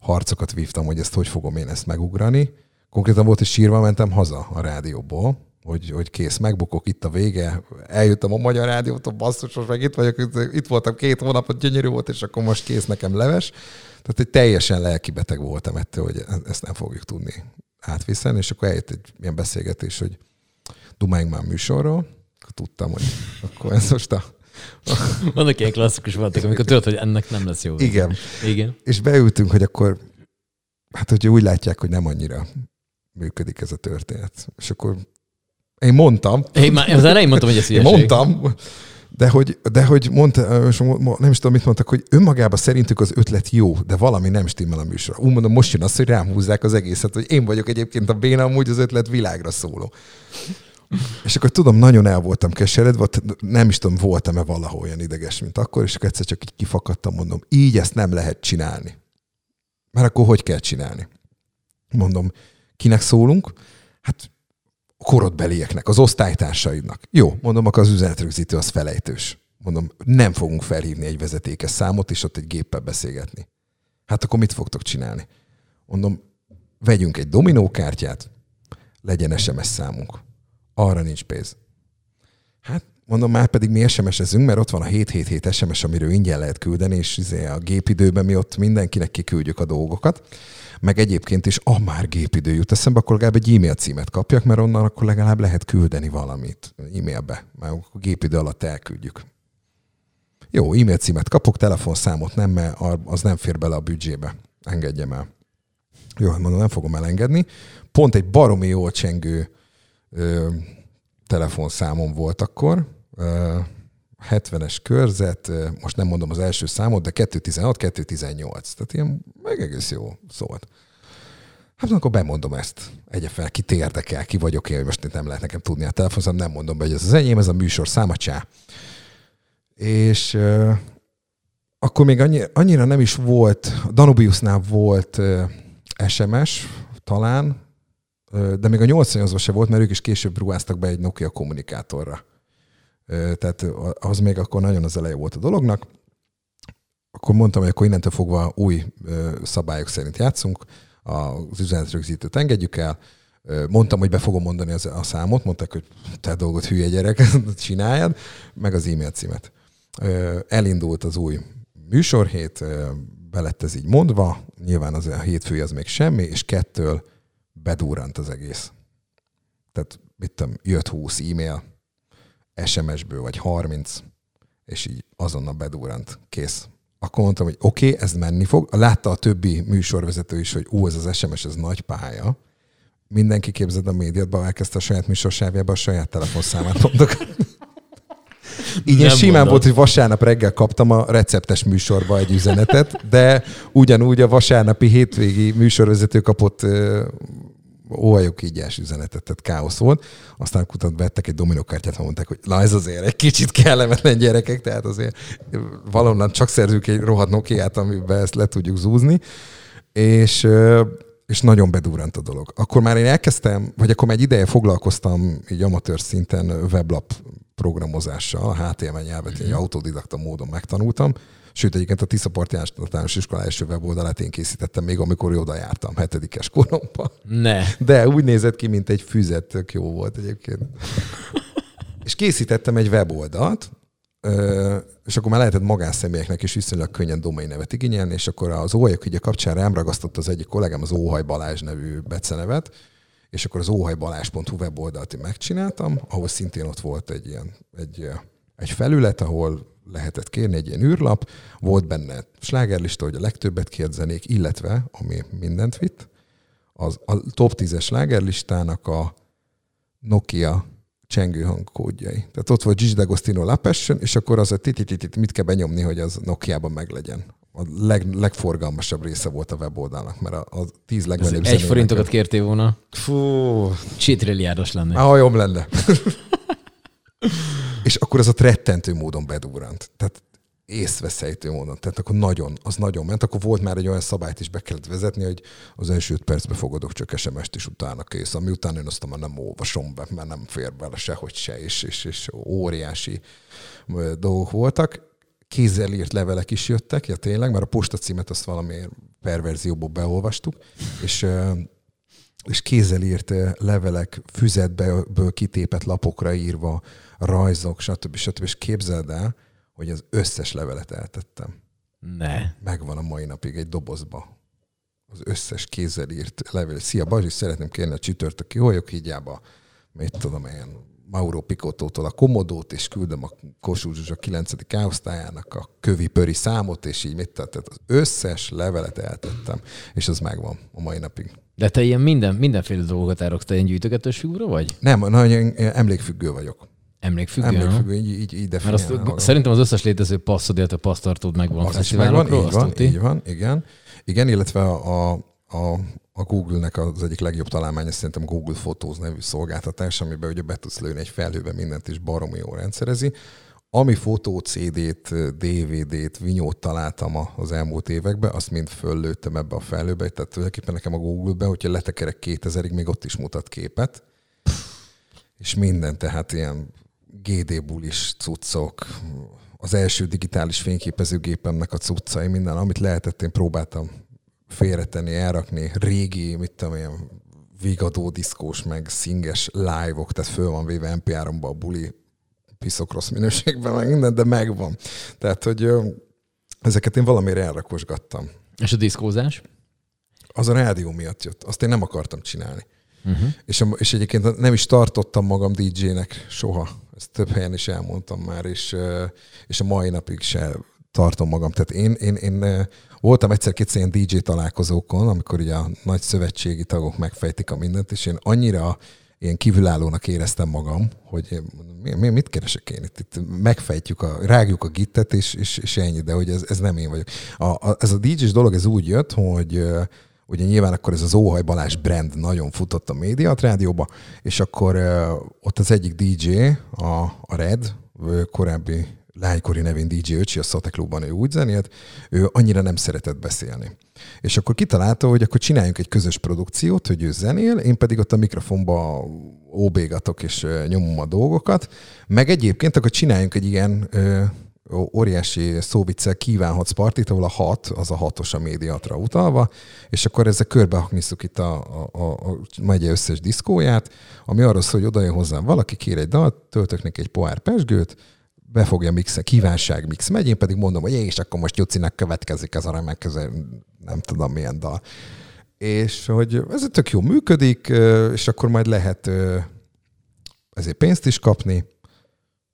harcokat vívtam, hogy ezt hogy fogom én ezt megugrani. Konkrétan volt, hogy sírva mentem haza a rádióból, hogy, hogy kész, megbukok, itt a vége, eljöttem a Magyar Rádiótól, basszusos, meg itt vagyok, itt voltam két hónapot, gyönyörű volt, és akkor most kész nekem leves. Tehát egy teljesen lelkibeteg voltam ettől, hogy ezt nem fogjuk tudni átviszeni, és akkor eljött egy ilyen beszélgetés, hogy dumáljunk már a műsorról, akkor tudtam, hogy akkor ez most a... Vannak ilyen klasszikus voltak, amikor tudod, hogy ennek nem lesz jó. Igen. Igen. És beültünk, hogy akkor, hát hogy úgy látják, hogy nem annyira működik ez a történet. És akkor én mondtam, Én már az elején mondtam, hogy ez én hülyeség. mondtam, de hogy, de hogy mondta, és nem is tudom, mit mondtak, hogy önmagában szerintük az ötlet jó, de valami nem stimmel a műsor. Úgy mondom, most jön az, hogy rám húzzák az egészet, hogy én vagyok egyébként a béna, amúgy az ötlet világra szóló. És akkor tudom, nagyon el voltam keseredve, nem is tudom, voltam-e valahol olyan ideges, mint akkor, és akkor egyszer csak így kifakadtam, mondom, így ezt nem lehet csinálni. Mert akkor hogy kell csinálni? Mondom, kinek szólunk? Hát korodbelieknek, az osztálytársaidnak. Jó, mondom, akkor az üzenetrögzítő az felejtős. Mondom, nem fogunk felhívni egy vezetékes számot, és ott egy géppel beszélgetni. Hát akkor mit fogtok csinálni? Mondom, vegyünk egy dominókártyát, legyen SMS számunk. Arra nincs pénz. Hát mondom, már pedig mi SMS-ezünk, mert ott van a 777 SMS, amiről ingyen lehet küldeni, és izé a gépidőben mi ott mindenkinek kiküldjük a dolgokat. Meg egyébként is, ah, már gépidő jut eszembe, akkor legalább egy e-mail címet kapjak, mert onnan akkor legalább lehet küldeni valamit e-mailbe, mert akkor gépidő alatt elküldjük. Jó, e-mail címet kapok, telefonszámot nem, mert az nem fér bele a büdzsébe. Engedjem el. Jó, hát mondom, nem fogom elengedni. Pont egy baromi jól csengő ö, telefonszámom volt akkor, ö, 70-es körzet, most nem mondom az első számot, de 216, 218. Tehát ilyen meg egész jó szólt. Hát akkor bemondom ezt. Egye fel, kit érdekel, ki vagyok én, most nem lehet nekem tudni a telefonszám, nem mondom be, hogy ez az enyém, ez a műsor száma, csá. És ö, akkor még annyi, annyira nem is volt, Danubiusnál volt ö, SMS, talán, de még a 88-ban se volt, mert ők is később ruháztak be egy Nokia kommunikátorra. Tehát az még akkor nagyon az eleje volt a dolognak. Akkor mondtam, hogy akkor innentől fogva új szabályok szerint játszunk, az üzenetrögzítőt engedjük el, Mondtam, hogy be fogom mondani az, a számot, mondták, hogy te dolgot hülye gyerek, csináljad, meg az e-mail címet. Elindult az új műsorhét, belett ez így mondva, nyilván az a hétfői az még semmi, és kettől bedurrant az egész. Tehát mit tudom, jött 20 e-mail, SMS-ből vagy 30, és így azonnal bedurrant, kész. Akkor mondtam, hogy oké, okay, ez menni fog. Látta a többi műsorvezető is, hogy ú, ez az SMS, ez nagy pálya. Mindenki képzeld a médiatba, elkezdte a saját műsorsávjába a saját telefonszámát mondok. Így én simán mondod. volt, hogy vasárnap reggel kaptam a receptes műsorba egy üzenetet, de ugyanúgy a vasárnapi hétvégi műsorvezető kapott ö, óhajok ígyás üzenetet, tehát káosz volt. Aztán kutat vettek egy dominókártyát, mondták, hogy na ez azért egy kicsit kellemetlen gyerekek, tehát azért valonnan csak szerzünk egy rohadt Nokiát, amiben ezt le tudjuk zúzni. És és nagyon bedurrant a dolog. Akkor már én elkezdtem, vagy akkor már egy ideje foglalkoztam így amatőr szinten weblap programozással, a HTML nyelvet egy autodidakta módon megtanultam, Sőt, egyébként a Tiszaparti általános iskola első weboldalát én készítettem még, amikor oda jártam, hetedikes koromban. Ne. De úgy nézett ki, mint egy füzet, tök jó volt egyébként. és készítettem egy weboldalt, és akkor már lehetett magánszemélyeknek is viszonylag könnyen domain nevet igényelni, és akkor az óhajok ugye kapcsán rám ragasztott az egyik kollégám az Óhaj Balázs nevű becenevet, és akkor az óhajbalás.hu weboldalt én megcsináltam, ahol szintén ott volt egy ilyen, egy, egy felület, ahol lehetett kérni egy ilyen űrlap, volt benne slágerlista, hogy a legtöbbet kért zenék, illetve, ami mindent vitt, az a top 10-es slágerlistának a Nokia csengő hangkódjai. Tehát ott volt Gigi D'Agostino La Passion, és akkor az a tititit mit kell benyomni, hogy az Nokia-ban meglegyen. A leg, legforgalmasabb része volt a weboldalnak, mert a, a tíz legmenőbb Egy forintokat kértél volna. Fú. Sétrilliárdos lenne. Á, jobb lenne. és akkor az a rettentő módon bedurrant. Tehát észveszejtő módon. Tehát akkor nagyon, az nagyon ment. Akkor volt már egy olyan szabályt is be kellett vezetni, hogy az első öt percbe fogadok csak SMS-t, és utána kész. Ami után én azt már nem olvasom be, mert nem fér bele sehogy se, és, és, és óriási dolgok voltak. Kézzel írt levelek is jöttek, ja tényleg, mert a postacímet azt valami perverzióból beolvastuk, és és kézzel írt levelek füzetből kitépett lapokra írva, rajzok, stb. stb. És képzeld el, hogy az összes levelet eltettem. Ne. Megvan a mai napig egy dobozba. Az összes kézzel írt levél. Szia, Bazsi, szeretném kérni a csütörtöki holyok hígyába, mit tudom én, Mauro Picottótól a komodót, és küldöm a Kossuth Zsuzsa 9. osztályának a kövi-pöri számot, és így mit tehát az összes levelet eltettem, és az megvan a mai napig. De te ilyen minden, mindenféle dolgokat elraksz, te ilyen gyűjtögetős figura vagy? Nem, nagyon emlékfüggő vagyok. Emlékfüggő? Emlékfüggő, így, így, így Mert azt, magam. szerintem az összes létező passzod, illetve passztartód megvan az is megvan, így van, így van, igen. Igen, illetve a, a, a Google-nek az egyik legjobb találmánya szerintem Google Photos nevű szolgáltatás, amiben ugye be tudsz lőni egy felhőbe mindent, és baromi jó rendszerezi. Ami fotó CD-t, DVD-t, vinyót találtam az elmúlt években, azt mind föllőttem ebbe a felhőbe, tehát tulajdonképpen nekem a Google-be, hogyha letekerek 2000-ig, még ott is mutat képet, és minden, tehát ilyen GD bulis cuccok, az első digitális fényképezőgépemnek a cuccai, minden, amit lehetett, én próbáltam félretenni, elrakni, régi, mit tudom én, vigadó diszkós, meg szinges live-ok, tehát föl van véve MP3-ba a buli, piszok rossz minőségben, meg minden, de megvan. Tehát, hogy ezeket én valamire elrakosgattam. És a diszkózás? Az a rádió miatt jött. Azt én nem akartam csinálni. Uh-huh. És, és egyébként nem is tartottam magam DJ-nek soha. Ezt több helyen is elmondtam már, és, és a mai napig se tartom magam. Tehát én, én, én voltam egyszer-kétszer ilyen DJ találkozókon, amikor ugye a nagy szövetségi tagok megfejtik a mindent, és én annyira ilyen kívülállónak éreztem magam, hogy mi, mi, mit keresek én itt? itt megfejtjük, a, rágjuk a gittet, és, és, és ennyi, de hogy ez, ez nem én vagyok. A, a, ez a DJ-s dolog, ez úgy jött, hogy ugye nyilván akkor ez az Óhaj Balázs brand nagyon futott a médiat rádióba, és akkor ott az egyik DJ, a, a Red, korábbi lánykori nevén DJ Öcsi, a Szate Klubban ő úgy zenélt, ő annyira nem szeretett beszélni. És akkor kitalálta, hogy akkor csináljunk egy közös produkciót, hogy ő zenél, én pedig ott a mikrofonba óbégatok és nyomom a dolgokat, meg egyébként akkor csináljunk egy ilyen óriási szóviccel kívánhatsz partit, ahol a hat, az a hatos a médiatra utalva, és akkor ezzel körbehaknisszuk itt a, a, a, a megye összes diszkóját, ami arról szól, hogy oda jön hozzám valaki, kér egy dalt, töltök neki egy pohár pesgőt, befogja mix, kívánság mix megy, én pedig mondom, hogy és akkor most Jucinak következik ez a remek közel, nem tudom milyen dal. És hogy ez tök jó működik, és akkor majd lehet ezért pénzt is kapni,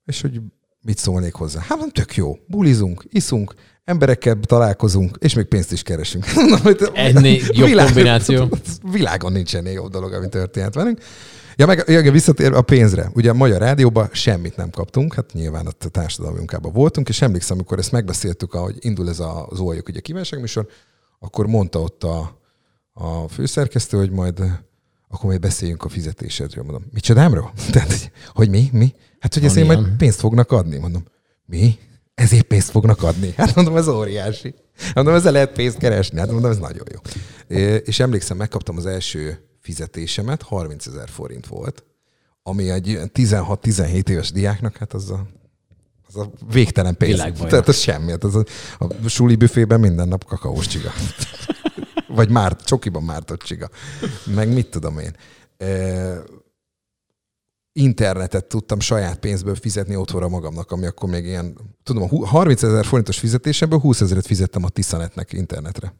és hogy mit szólnék hozzá? Hát nem tök jó. Bulizunk, iszunk, emberekkel találkozunk, és még pénzt is keresünk. Ennél jobb világ, kombináció. Világon nincs ennél jobb dolog, ami történt velünk. Ja, meg ja, visszatér a pénzre. Ugye a Magyar Rádióban semmit nem kaptunk, hát nyilván a társadalmi munkában voltunk, és emlékszem, amikor ezt megbeszéltük, ahogy indul ez az óajok ugye kívánságműsor, akkor mondta ott a, a főszerkesztő, hogy majd akkor majd beszéljünk a fizetésedről. Mondom, micsodámról? Tehát, hogy mi? Mi? Hát, hogy ezért majd pénzt fognak adni. Mondom, mi? Ezért pénzt fognak adni? Hát mondom, ez óriási. Mondom, ezzel lehet pénzt keresni. Hát mondom, ez nagyon jó. És emlékszem, megkaptam az első fizetésemet, 30 ezer forint volt, ami egy 16-17 éves diáknak, hát az a az a végtelen pénz. Világbajnok. Tehát ez semmi. Hát az a, a suli büfében minden nap kakaós csiga. Vagy már, csokiban mártott csiga. Meg mit tudom én. E, internetet tudtam saját pénzből fizetni otthonra magamnak, ami akkor még ilyen, tudom, a hu- 30 ezer forintos fizetésemből 20 ezeret fizettem a Tiszanetnek internetre.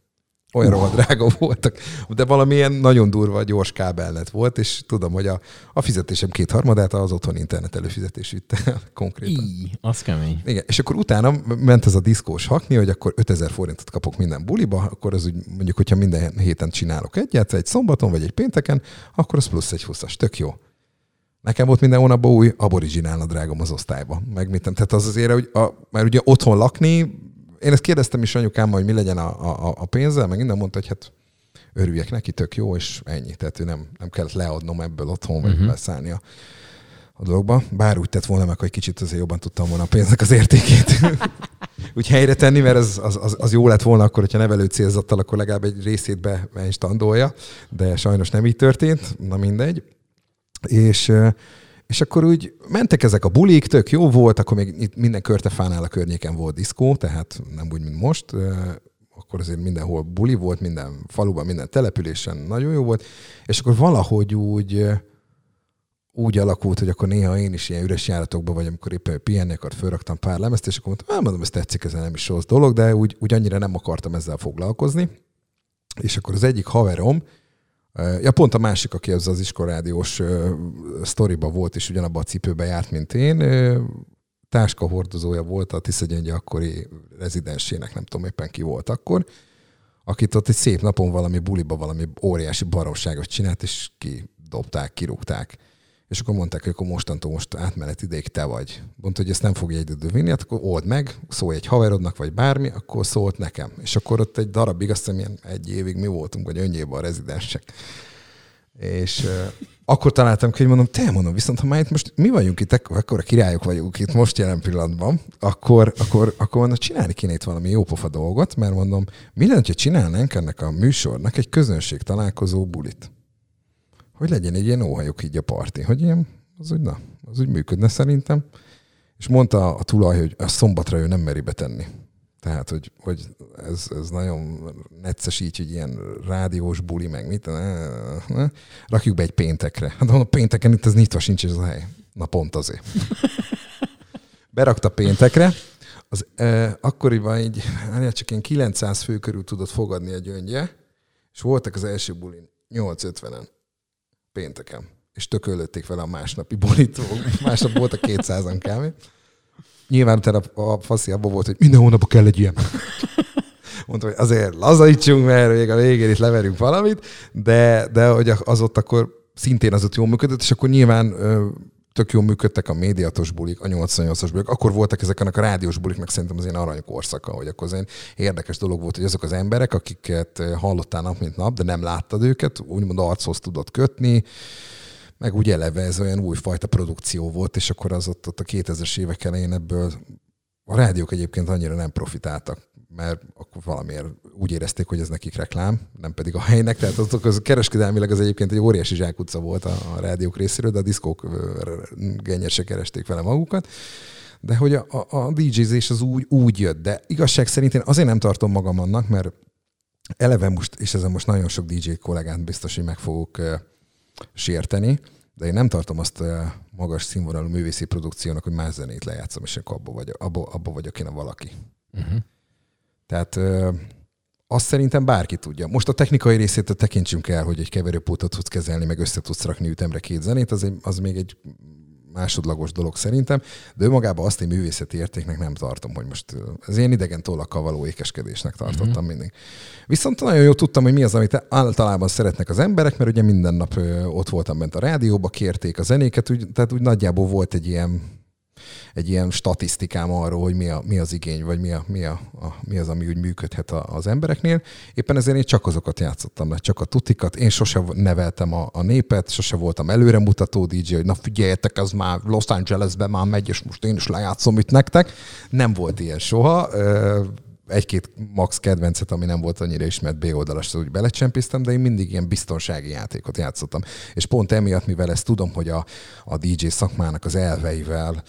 Olyan rohadt drága voltak, de valamilyen nagyon durva, gyors kábelnet volt, és tudom, hogy a, a fizetésem kétharmadát az otthon internet előfizetés vitte el konkrétan. Így, az kemény. Igen, és akkor utána ment ez a diszkós hakni, hogy akkor 5000 forintot kapok minden buliba, akkor az úgy mondjuk, hogyha minden héten csinálok egyet, egy szombaton vagy egy pénteken, akkor az plusz egy 20-as. Tök jó. Nekem volt minden hónapban új aboriginál a drágom az osztályba. Meg mit nem. Tehát az azért, hogy a, mert ugye otthon lakni, én ezt kérdeztem is anyukám, hogy mi legyen a, a, a pénzzel, meg minden mondta, hogy hát örüljek neki, tök jó, és ennyi. Tehát ő nem, nem kellett leadnom ebből otthon, vagy uh-huh. beszállni a, a dologba. Bár úgy tett volna meg, hogy kicsit azért jobban tudtam volna a pénznek az értékét úgy helyre tenni, mert az, az, az, az jó lett volna akkor, hogyha nevelő célzattal, akkor legalább egy részét be, be is tandolja, de sajnos nem így történt, na mindegy. És, és akkor úgy mentek ezek a bulik, tök jó volt, akkor még itt minden körtefánál a környéken volt diszkó, tehát nem úgy, mint most, akkor azért mindenhol buli volt, minden faluban, minden településen nagyon jó volt, és akkor valahogy úgy úgy alakult, hogy akkor néha én is ilyen üres járatokban vagy, amikor éppen pihenni akart, fölraktam pár lemezt, és akkor mondtam, hát mondom, ez tetszik, ez nem is rossz dolog, de úgy, úgy annyira nem akartam ezzel foglalkozni. És akkor az egyik haverom, Ja, pont a másik, aki ez az iskoládiós sztoriba volt, és ugyanabban a cipőben járt, mint én, táska hordozója volt a Tiszagyöngye akkori rezidensének, nem tudom éppen ki volt akkor, akit ott egy szép napon valami buliba valami óriási baromságot csinált, és kidobták, kirúgták. És akkor mondták, hogy akkor mostantól most átmenet ideig te vagy. Mondta, hogy ezt nem fogja egyedül vinni, hát akkor old meg, szólj egy haverodnak, vagy bármi, akkor szólt nekem. És akkor ott egy darabig, azt hiszem ilyen egy évig mi voltunk, vagy önnyében a rezidensek. És akkor találtam ki, hogy mondom, te mondom, viszont ha már itt most mi vagyunk itt, akkor a királyok vagyunk itt most jelen pillanatban, akkor, akkor, akkor mondom, csinálni kéne itt valami jópofa dolgot, mert mondom, mi lenne, ha csinálnánk ennek a műsornak egy közönség találkozó bulit hogy legyen egy ilyen óhajuk így a parti, hogy ilyen, az úgy, na, az úgy működne szerintem. És mondta a tulaj, hogy a szombatra ő nem meri betenni. Tehát, hogy, hogy ez, ez nagyon necces így, hogy ilyen rádiós buli, meg mit, ne, ne, rakjuk be egy péntekre. Hát a pénteken itt ez nyitva sincs ez a hely. Na pont azért. Berakta péntekre, az e, akkoriban így, hát csak ilyen 900 fő körül tudott fogadni egy gyöngye, és voltak az első bulin 850-en pénteken. És tökölötték vele a másnapi bolító. Másnap volt a 200-an kávé. Nyilván utána a faszi abban volt, hogy minden hónapban kell egy ilyen. Mondta, hogy azért lazítsunk, mert még a végén itt leverünk valamit, de, de hogy az ott akkor szintén az ott jól működött, és akkor nyilván tök jól működtek a médiatos bulik, a 88-as bulik. Akkor voltak ezek a rádiós buliknak szerintem az én aranykorszaka, hogy akkor az én érdekes dolog volt, hogy azok az emberek, akiket hallottál nap mint nap, de nem láttad őket, úgymond archoz tudott kötni, meg úgy eleve ez olyan újfajta produkció volt, és akkor az ott, ott a 2000-es évek elején ebből a rádiók egyébként annyira nem profitáltak mert akkor valamiért úgy érezték, hogy ez nekik reklám, nem pedig a helynek. Tehát azok az kereskedelmileg az egyébként egy óriási zsákutca volt a, a rádiók részéről, de a diszkók se keresték vele magukat. De hogy a, a, a DJ-zés az úgy, úgy jött, de igazság szerint én azért nem tartom magam annak, mert eleve most, és ezen most nagyon sok DJ kollégát biztos, hogy meg fogok sérteni, de én nem tartom azt magas színvonalú művészi produkciónak, hogy más zenét lejátszom, és akkor abba vagyok, abba, abba vagyok én a valaki. Uh-huh. Tehát azt szerintem bárki tudja. Most a technikai részét tekintsünk el, hogy egy keverőpultot tudsz kezelni, meg össze tudsz rakni ütemre két zenét, az, egy, az még egy másodlagos dolog szerintem, de önmagában azt egy művészeti értéknek nem tartom, hogy most ez ilyen idegen tollakkal való ékeskedésnek tartottam uh-huh. mindig. Viszont nagyon jól tudtam, hogy mi az, amit általában szeretnek az emberek, mert ugye minden nap ott voltam bent a rádióba, kérték a zenéket, úgy, tehát úgy nagyjából volt egy ilyen egy ilyen statisztikám arról, hogy mi, a, mi az igény, vagy mi, a, mi, a, a, mi az, ami úgy működhet a, az embereknél. Éppen ezért én csak azokat játszottam le, csak a tutikat. Én sose neveltem a, a népet, sose voltam előremutató DJ, hogy na figyeljetek, ez már Los Angelesben már megy, és most én is lejátszom itt nektek. Nem volt ilyen soha egy-két max kedvencet, ami nem volt annyira ismert B oldalas, úgy belecsempésztem, de én mindig ilyen biztonsági játékot játszottam. És pont emiatt, mivel ezt tudom, hogy a, a DJ szakmának az elveivel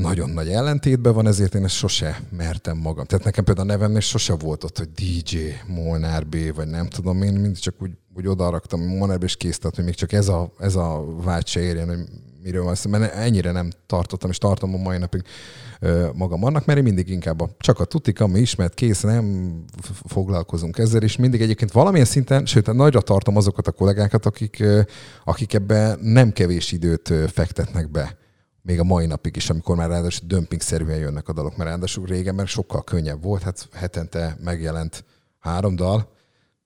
nagyon nagy ellentétben van, ezért én ezt sose mertem magam. Tehát nekem például a nevemnél sose volt ott, hogy DJ, Molnár B, vagy nem tudom, én mindig csak úgy, úgy odaraktam Molnár B, és kész, tehát, hogy még csak ez a, ez a vágy se érjen, hogy miről van szó, mert ennyire nem tartottam, és tartom a mai napig magam annak, mert én mindig inkább a, csak a tutik, ami ismert, kész, nem foglalkozunk ezzel, és mindig egyébként valamilyen szinten, sőt, nagyra tartom azokat a kollégákat, akik, akik ebbe nem kevés időt fektetnek be még a mai napig is, amikor már ráadásul dömpingszerűen jönnek a dalok, mert ráadásul régen mert sokkal könnyebb volt, hát hetente megjelent három dal,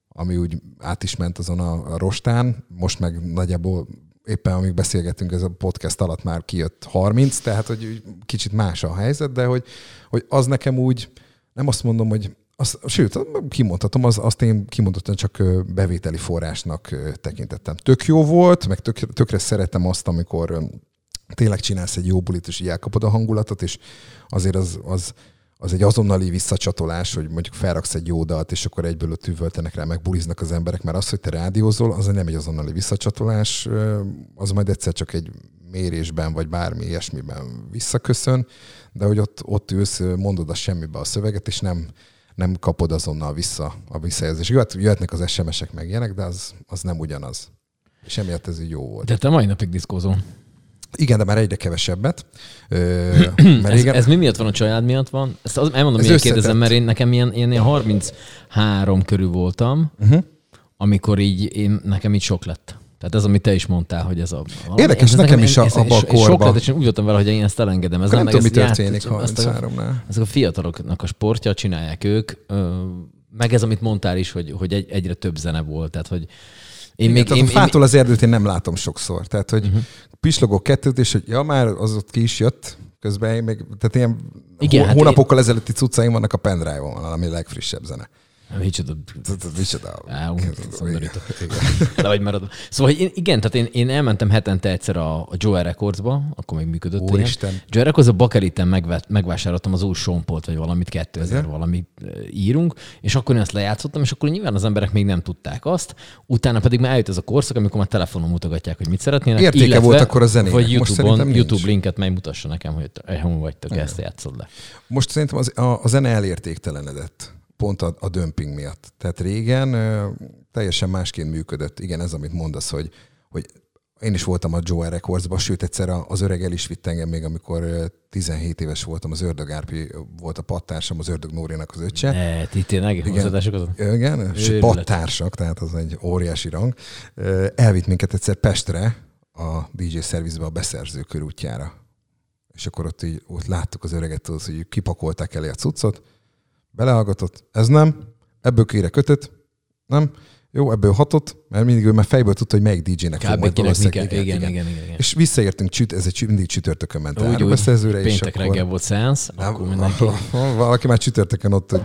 ami úgy át is ment azon a, a rostán, most meg nagyjából éppen amíg beszélgetünk ez a podcast alatt már kijött 30, tehát hogy kicsit más a helyzet, de hogy, hogy az nekem úgy, nem azt mondom, hogy az, sőt, kimondhatom, az, azt én kimondottan csak bevételi forrásnak tekintettem. Tök jó volt, meg tök, tökre szeretem azt, amikor tényleg csinálsz egy jó bulit, és így elkapod a hangulatot, és azért az, az, az egy azonnali visszacsatolás, hogy mondjuk felraksz egy jó dalt, és akkor egyből ott üvöltenek rá, meg buliznak az emberek, mert az, hogy te rádiózol, az nem egy azonnali visszacsatolás, az majd egyszer csak egy mérésben, vagy bármi ilyesmiben visszaköszön, de hogy ott, ott ülsz, mondod a semmibe a szöveget, és nem, nem kapod azonnal vissza a visszajelzést. Jöhet, jöhetnek az SMS-ek meg ilyenek, de az, az nem ugyanaz. És emiatt ez így jó volt. De te mai napig diszkózol. Igen, de már egyre kevesebbet. Ö, mert ez, ez mi miatt van, a család miatt van? Ezt az, elmondom, miért kérdezem, mert én nekem ilyen, ilyen, ilyen 33 körül voltam, uh-huh. amikor így én, nekem így sok lett. Tehát ez, amit te is mondtál, hogy ez a... Valami, Érdekes, ez nekem, nekem is a, abban a korban. Sok lett, és én úgy voltam vele, hogy én ezt elengedem. Ez nem tudom, mi történik 33-nál. Ezek a fiataloknak a sportja, csinálják ők. Meg ez, amit mondtál is, hogy, hogy egy, egyre több zene volt. Tehát, hogy én Igen, még, én, a fától az erdőt én nem látom sokszor. Tehát, hogy uh-huh. Pislogok kettőt, és hogy ja, már az ott ki is jött, közben én még, tehát ilyen Igen, hát hónapokkal én... ezelőtti cuccaim vannak a pendrive-on, ami legfrissebb zene. Micsoda. Micsoda. De vagy marad. Szóval én, igen, tehát én, én elmentem hetente egyszer a, a Joe Recordsba, akkor még működött. Úristen. Joe Records a Bakeliten megvásároltam az új Sompolt, vagy valamit 2000 Ezért? valami írunk, és akkor én ezt lejátszottam, és akkor nyilván az emberek még nem tudták azt. Utána pedig már eljött ez a korszak, amikor már telefonon mutogatják, hogy mit szeretnének. Értéke illetve, volt akkor a zenének. Vagy YouTube-on, YouTube linket megmutassa nekem, hogy hol vagytok, ezt játszod le. Most szerintem az, a, a zene elértéktelenedett pont a, a dömping miatt. Tehát régen ö, teljesen másként működött. Igen, ez, amit mondasz, hogy, hogy én is voltam a Joe Recordsban, sőt egyszer az öreg el is vitt engem még, amikor 17 éves voltam, az Ördög Árpi volt a pattársam, az Ördög Nórinak az öccse. Ne, ti tényleg igen, igen és pattársak, tehát az egy óriási rang. Elvitt minket egyszer Pestre, a DJ szervizbe a beszerző körútjára. És akkor ott, így, ott láttuk az öreget, hogy kipakolták elé a cuccot, belehallgatott, ez nem, ebből kére kötött, nem, jó, ebből hatott, mert mindig ő már fejből tudta, hogy melyik DJ-nek fog majd igen, igen, igen, igen, igen, És visszaértünk, csüt, ez egy mindig csütörtökön ment úgy, úgy, szerzőre, péntek és reggel akkor, volt szeánsz, akkor mindenki... Valaki már csütörtökön ott, hogy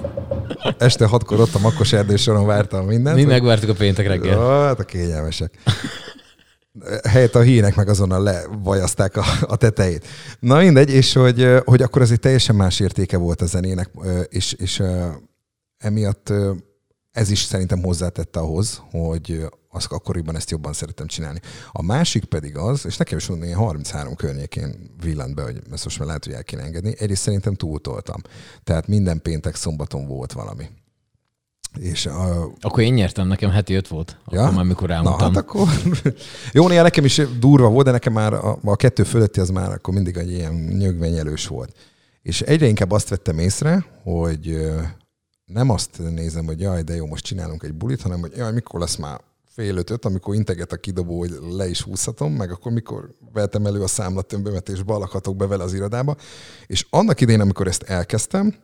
este hatkor ott a Makkos erdősoron vártam mindent. Mi megvártuk a péntek reggel. Ó, hát a kényelmesek helyett a hínek meg azonnal levajazták a, a tetejét. Na mindegy, és hogy, hogy akkor egy teljesen más értéke volt a zenének, és, és emiatt ez is szerintem hozzátette ahhoz, hogy az akkoriban ezt jobban szeretem csinálni. A másik pedig az, és nekem is mondani, 33 környékén villant be, hogy ezt most már lehet, hogy el kéne engedni. Egyrészt szerintem túltoltam. Tehát minden péntek, szombaton volt valami. És a... Akkor én nyertem, nekem heti öt volt. Ja? Akkor már mikor elmondtam. Na, hát akkor... Jó, néha nekem is durva volt, de nekem már a, a kettő fölötti az már akkor mindig egy ilyen nyögvenyelős volt. És egyre inkább azt vettem észre, hogy nem azt nézem, hogy jaj, de jó, most csinálunk egy bulit, hanem hogy jaj, mikor lesz már fél ötöt, amikor integet a kidobó, hogy le is húzhatom, meg akkor mikor vettem elő a számlatömbemet, és balakhatok be vele az irodába. És annak idején, amikor ezt elkezdtem,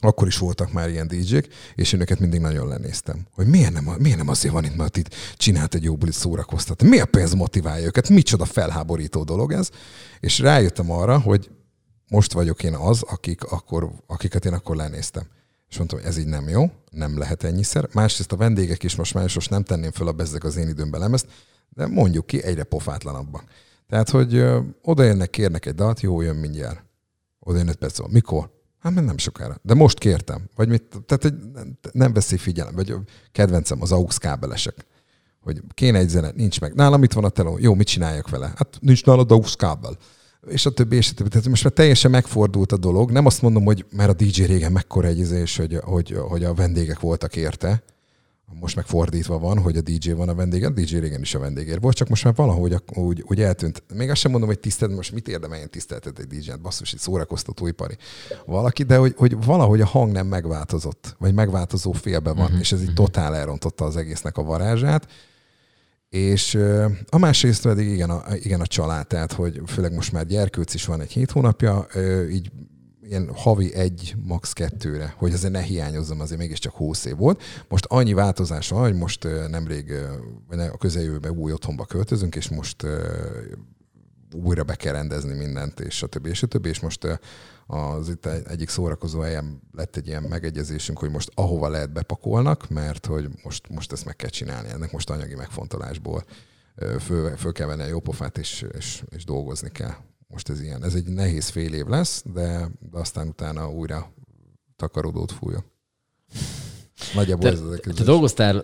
akkor is voltak már ilyen DJ-k, és én őket mindig nagyon lenéztem. Hogy miért nem, miért nem azért van itt, mert itt csinált egy jó bulit szórakoztat. Mi a pénz motiválja őket? Micsoda felháborító dolog ez? És rájöttem arra, hogy most vagyok én az, akik akkor, akiket én akkor lenéztem. És mondtam, hogy ez így nem jó, nem lehet ennyiszer. Másrészt a vendégek is most már most nem tenném föl a bezzeg az én időmben lemezt, de mondjuk ki, egyre pofátlanabbak. Tehát, hogy ö, oda jönnek, kérnek egy dalt, jó, jön mindjárt. Oda jön öt perc, mikor? Hát mert nem sokára. De most kértem. Vagy mit, tehát hogy nem veszi figyelem. Vagy kedvencem az AUX kábelesek. Hogy kéne egy zene, nincs meg. Nálam itt van a teló. Jó, mit csináljak vele? Hát nincs nálad AUX kábel. és a többi, és a többi. Tehát most már teljesen megfordult a dolog. Nem azt mondom, hogy mert a DJ régen mekkora egy izés, hogy, hogy, hogy a vendégek voltak érte, most meg fordítva van, hogy a DJ van a vendége, a DJ régen is a vendégért volt, csak most már valahogy úgy, úgy eltűnt. Még azt sem mondom, hogy tisztelt, most mit érdemeljen tiszteltet egy DJ-t, basszus, egy szórakoztatóipari valaki, de hogy, hogy valahogy a hang nem megváltozott, vagy megváltozó félbe van, uh-huh, és ez így uh-huh. totál elrontotta az egésznek a varázsát. És a másrészt pedig igen a, igen a család, tehát hogy főleg most már gyerkőc is van egy hét hónapja, így ilyen havi egy, max. kettőre, hogy azért ne hiányozzam, azért mégiscsak 20 év volt. Most annyi változás van, hogy most nemrég, vagy a közeljövőben új otthonba költözünk, és most újra be kell rendezni mindent, és többi, és többi, és most az itt egyik szórakozó helyen lett egy ilyen megegyezésünk, hogy most ahova lehet bepakolnak, mert hogy most, most ezt meg kell csinálni, ennek most anyagi megfontolásból föl, föl kell venni a jó pofát, és, és, és dolgozni kell most ez ilyen. Ez egy nehéz fél év lesz, de, de aztán utána újra takarodót fújja. Nagyjából te, ez az Te dolgoztál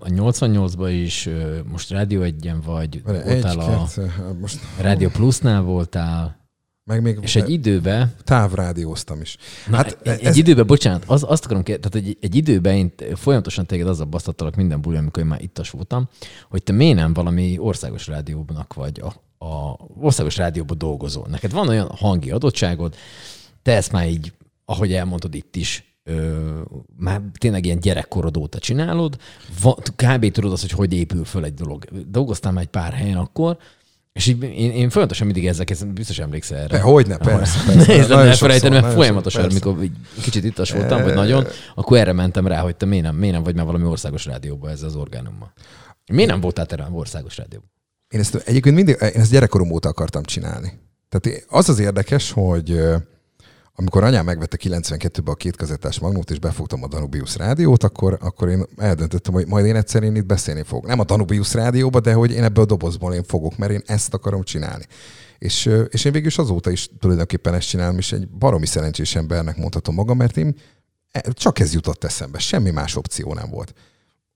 a 88-ban is, most Rádió egyen vagy, Vale, voltál egy, a kettő, most... Rádió Plusnál voltál, meg még és egy időben... Távrádióztam is. Na, hát egy, ez... egy időben, bocsánat, az, azt akarom kérdezni, tehát egy, egy időben én folyamatosan téged azzal basztattalak minden buli, amikor én már ittas voltam, hogy te miért nem valami országos rádiónak vagy a, a országos rádióban dolgozol. Neked van olyan hangi adottságod, te ezt már így, ahogy elmondod itt is, ö, már tényleg ilyen gyerekkorod óta csinálod, va, kb. tudod azt, hogy hogy épül föl egy dolog. Dolgoztál már egy pár helyen akkor, és így én, én folyamatosan mindig ezek, biztos emlékszel erre. Hogyne, persze. persze. Nehéz lenne elfelejteni, mert folyamatosan, persze. amikor kicsit ittas voltam, vagy nagyon, akkor erre mentem rá, hogy te miért nem, miért nem vagy már valami országos rádióban ezzel az orgánummal. Miért nem voltál te országos rádióban? Én ezt egyébként mindig, én ezt gyerekkorom óta akartam csinálni. Tehát az az érdekes, hogy amikor anyám megvette 92-ben a két kazettás magnót, és befogtam a Danubius rádiót, akkor, akkor én eldöntöttem, hogy majd én egyszer én itt beszélni fogok. Nem a Danubius rádióba, de hogy én ebből a dobozból én fogok, mert én ezt akarom csinálni. És, és én végül is azóta is tulajdonképpen ezt csinálom, és egy baromi szerencsés embernek mondhatom magam, mert én e, csak ez jutott eszembe, semmi más opció nem volt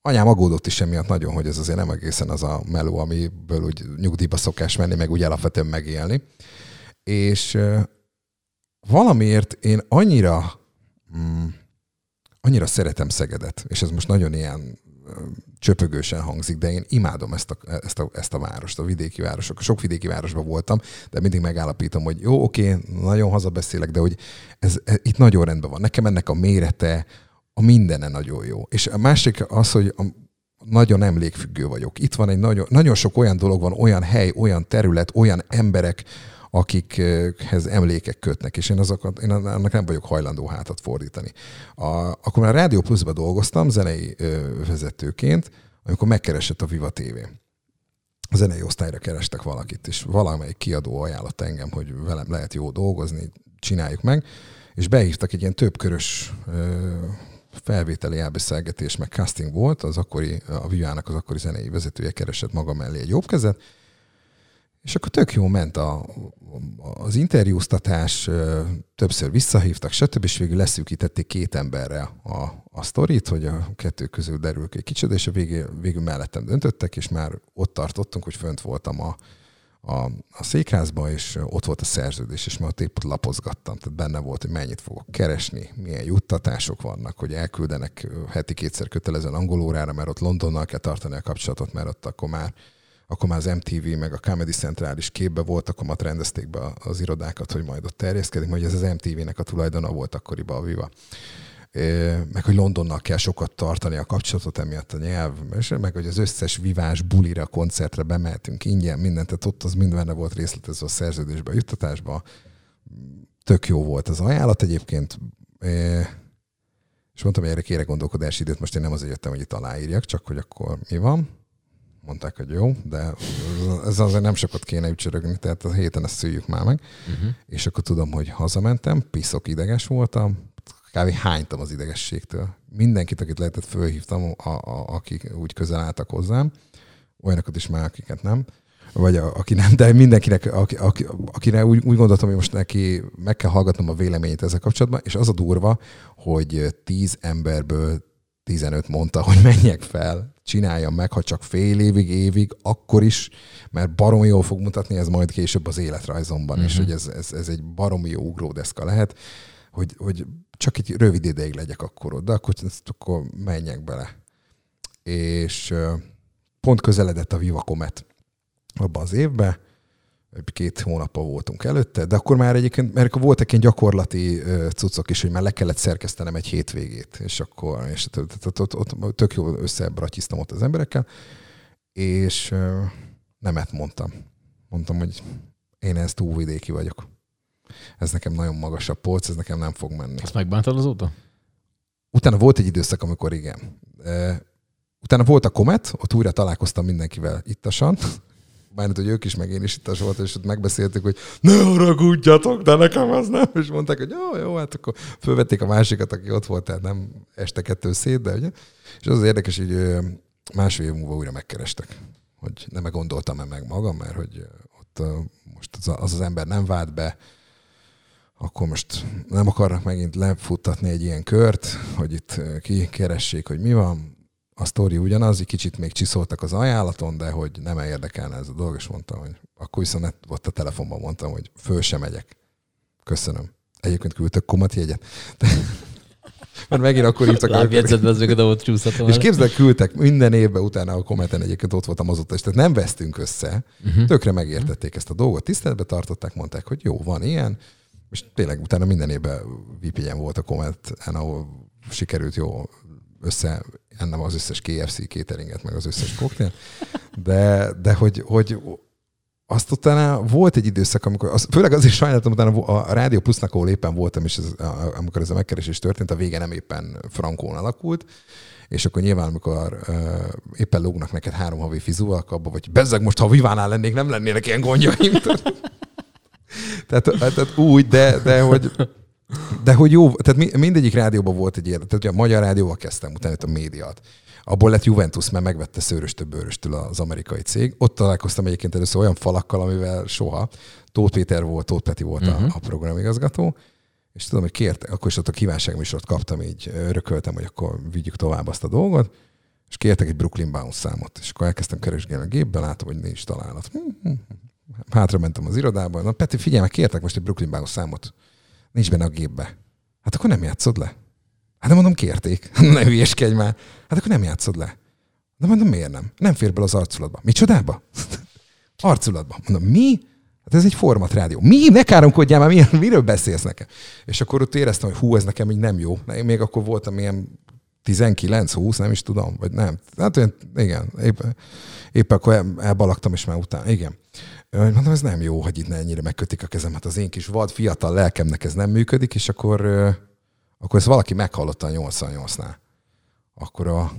anyám aggódott is emiatt nagyon, hogy ez azért nem egészen az a meló, amiből úgy nyugdíjba szokás menni, meg úgy alapvetően megélni. És valamiért én annyira, mm, annyira szeretem Szegedet, és ez most nagyon ilyen csöpögősen hangzik, de én imádom ezt a, ezt a, ezt a várost, a vidéki városok. Sok vidéki városban voltam, de mindig megállapítom, hogy jó, oké, nagyon hazabeszélek, de hogy ez, ez itt nagyon rendben van. Nekem ennek a mérete, a mindene nagyon jó. És a másik az, hogy a, nagyon emlékfüggő vagyok. Itt van egy nagyon, nagyon sok olyan dolog van, olyan hely, olyan terület, olyan emberek, akikhez emlékek kötnek, és én, azokat, én annak nem vagyok hajlandó hátat fordítani. A, akkor már a Rádió Pluszba dolgoztam zenei ö, vezetőként, amikor megkeresett a Viva TV. A zenei osztályra kerestek valakit, és valamelyik kiadó ajánlott engem, hogy velem lehet jó dolgozni, csináljuk meg, és beírtak egy ilyen többkörös felvételi elbeszélgetés, meg casting volt, az akkori, a Vivának az akkori zenei vezetője keresett maga mellé egy jobb kezet, és akkor tök jó ment a, az interjúztatás, többször visszahívtak, stb. és végül leszűkítették két emberre a, a sztorit, hogy a kettő közül derül egy kicsit, és a végül, végül mellettem döntöttek, és már ott tartottunk, hogy fönt voltam a, a, a székházba, és ott volt a szerződés, és már ott épp lapozgattam, tehát benne volt, hogy mennyit fogok keresni, milyen juttatások vannak, hogy elküldenek heti kétszer kötelezően angolórára, mert ott Londonnal kell tartani a kapcsolatot, mert ott akkor már akkor már az MTV meg a Comedy Central is képbe volt, akkor már rendezték be az irodákat, hogy majd ott terjeszkedik, hogy ez az MTV-nek a tulajdona volt akkoriban a Viva meg hogy Londonnal kell sokat tartani a kapcsolatot emiatt a nyelv, és meg hogy az összes vivás bulira, koncertre bemehetünk ingyen, mindent, tehát ott az mind benne volt részletezve a szerződésbe, a juttatásba. Tök jó volt az ajánlat egyébként, és mondtam, hogy erre kérek gondolkodási időt, most én nem azért jöttem, hogy itt aláírjak, csak hogy akkor mi van. Mondták, hogy jó, de ez azért nem sokat kéne ücsörögni, tehát a héten ezt szüljük már meg. Uh-huh. És akkor tudom, hogy hazamentem, piszok ideges voltam, kb. hánytam az idegességtől. Mindenkit, akit lehetett, fölhívtam, a, a, akik úgy közel álltak hozzám, olyanokat is már, akiket nem, vagy a, aki nem, de mindenkinek, aki, aki, akire úgy, úgy gondoltam, hogy most neki meg kell hallgatnom a véleményét ezzel kapcsolatban, és az a durva, hogy tíz emberből 15 mondta, hogy menjek fel. csináljam meg, ha csak fél évig, évig, akkor is, mert baromi jól fog mutatni ez majd később az életrajzomban, uh-huh. és hogy ez, ez, ez egy baromi jó ugródeszka lehet, hogy, hogy csak egy rövid ideig legyek akkor ott, de akkor, akkor menjek bele. És pont közeledett a Viva Comet abban az évben, két hónappal voltunk előtte, de akkor már egyébként, mert akkor voltak ilyen gyakorlati cuccok is, hogy már le kellett szerkesztenem egy hétvégét, és akkor és ott, ott, ott tök jó összebratyiztam ott az emberekkel, és nemet mondtam. Mondtam, hogy én ezt túlvidéki vagyok. Ez nekem nagyon magasabb polc, ez nekem nem fog menni. Ezt megbántad azóta? Utána volt egy időszak, amikor igen. Utána volt a Komet, ott újra találkoztam mindenkivel ittasan, bármint, hogy ők is, meg én is itt volt, és ott megbeszéltük, hogy ne haragudjatok, de nekem az nem. És mondták, hogy jó, jó, hát akkor fölvették a másikat, aki ott volt, tehát nem este kettő szét, de ugye. És az az érdekes, hogy másfél év múlva újra megkerestek, hogy nem gondoltam-e meg magam, mert hogy ott most az az, az ember nem vált be, akkor most nem akarnak megint lefuttatni egy ilyen kört, hogy itt kikeressék, hogy mi van, a sztori ugyanaz, egy kicsit még csiszoltak az ajánlaton, de hogy nem érdekelne ez a dolog, és mondtam, hogy akkor viszont ott a telefonban mondtam, hogy föl sem megyek. Köszönöm. Egyébként küldtök komat jegyet. De, mert megint akkor írtak. Lábjegyzetbe az a csúszhatom. És képzeld, küldtek minden évben utána a kometen egyébként ott voltam azóta, és tehát nem vesztünk össze. Uh-huh. Tökre megértették ezt a dolgot, tiszteletbe tartották, mondták, hogy jó, van ilyen, és tényleg utána minden évben VPN volt a kometen, ahol sikerült jó össze ennem az összes KFC cateringet, meg az összes koktél, de, de hogy, hogy azt utána volt egy időszak, amikor, az, főleg azért sajnáltam, utána a Rádió Plusznak, ahol éppen voltam, és ez, amikor ez a megkeresés történt, a vége nem éppen frankón alakult, és akkor nyilván, amikor uh, éppen lógnak neked három havi fizúak abba, vagy bezzeg most, ha Vivánál lennék, nem lennének ilyen gondjaim. Tehát, tehát úgy, de, de hogy de hogy jó, tehát mindegyik rádióban volt egy ilyen, tehát ugye a magyar rádióval kezdtem, utána a médiát. Abból lett Juventus, mert megvette szőröstől bőröstől az amerikai cég. Ott találkoztam egyébként először olyan falakkal, amivel soha. Tóth Péter volt, Tóth Peti volt uh-huh. a, mhm. a programigazgató, és tudom, hogy kérte, akkor is ott a kívánságműsort kaptam, így örököltem, hogy akkor vigyük tovább azt a dolgot, és kértek egy Brooklyn Bounce számot, és akkor elkezdtem keresgélni a gépben, látom, hogy nincs találat. Hátra mentem az irodába, na Peti, figyelj, meg kértek most egy Brooklyn Bounce számot Nincs benne a gépbe. Hát akkor nem játszod le. Hát nem mondom, kérték. ne hülyeskedj már. Hát akkor nem játszod le. De mondom, miért nem? Nem fér bele az arculatba. Micsodába? arculatba. Mondom, mi? Hát ez egy format rádió. Mi? Ne káromkodjál már, milyen, miről beszélsz nekem? És akkor ott éreztem, hogy hú, ez nekem így nem jó. Én még akkor voltam ilyen 19-20, nem is tudom, vagy nem. Hát olyan, igen, éppen, éppen akkor elbalagtam, és már utána, igen. Mondom, ez nem jó, hogy itt ne ennyire megkötik a kezem. Hát az én kis vad fiatal lelkemnek ez nem működik, és akkor, akkor ezt valaki meghallotta a 88-nál. Akkor a,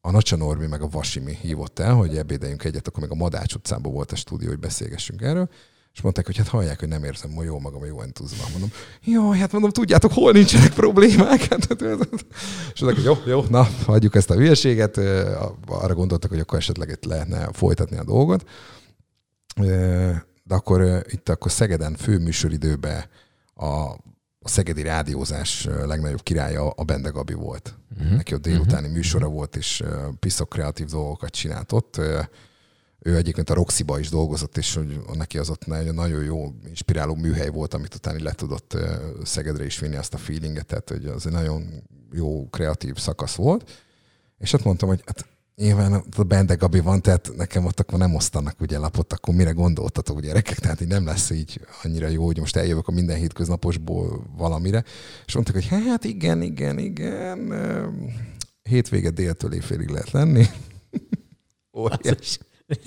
a Nacsa Normi meg a Vasimi hívott el, hogy ebédeljünk egyet, akkor még a Madács utcában volt a stúdió, hogy beszélgessünk erről. És mondták, hogy hát hallják, hogy nem érzem ma jó magam jó entuzban. Mondom, jó, hát mondom, tudjátok, hol nincsenek problémák? Hát, hát, hát, és mondták, hogy jó, jó, na, hagyjuk ezt a hülyeséget. Arra gondoltak, hogy akkor esetleg itt lehetne folytatni a dolgot de akkor itt akkor Szegeden főműsoridőben a, a szegedi rádiózás legnagyobb királya a Bende Gabi volt. Uh-huh. Neki a délutáni uh-huh. műsora volt, és piszok kreatív dolgokat csinált ott. Ő egyébként a Roxiba is dolgozott, és hogy neki az ott nagyon jó, inspiráló műhely volt, amit utáni le tudott Szegedre is vinni azt a feelinget, tehát hogy az egy nagyon jó kreatív szakasz volt. És ott mondtam, hogy hát nyilván a Bende Gabi van, tehát nekem ott akkor nem osztanak ugye lapot, akkor mire gondoltatok gyerekek, tehát így nem lesz így annyira jó, hogy most eljövök a minden hétköznaposból valamire. És mondták, hogy hát igen, igen, igen, hétvége déltől éjfélig lehet lenni. Óriás.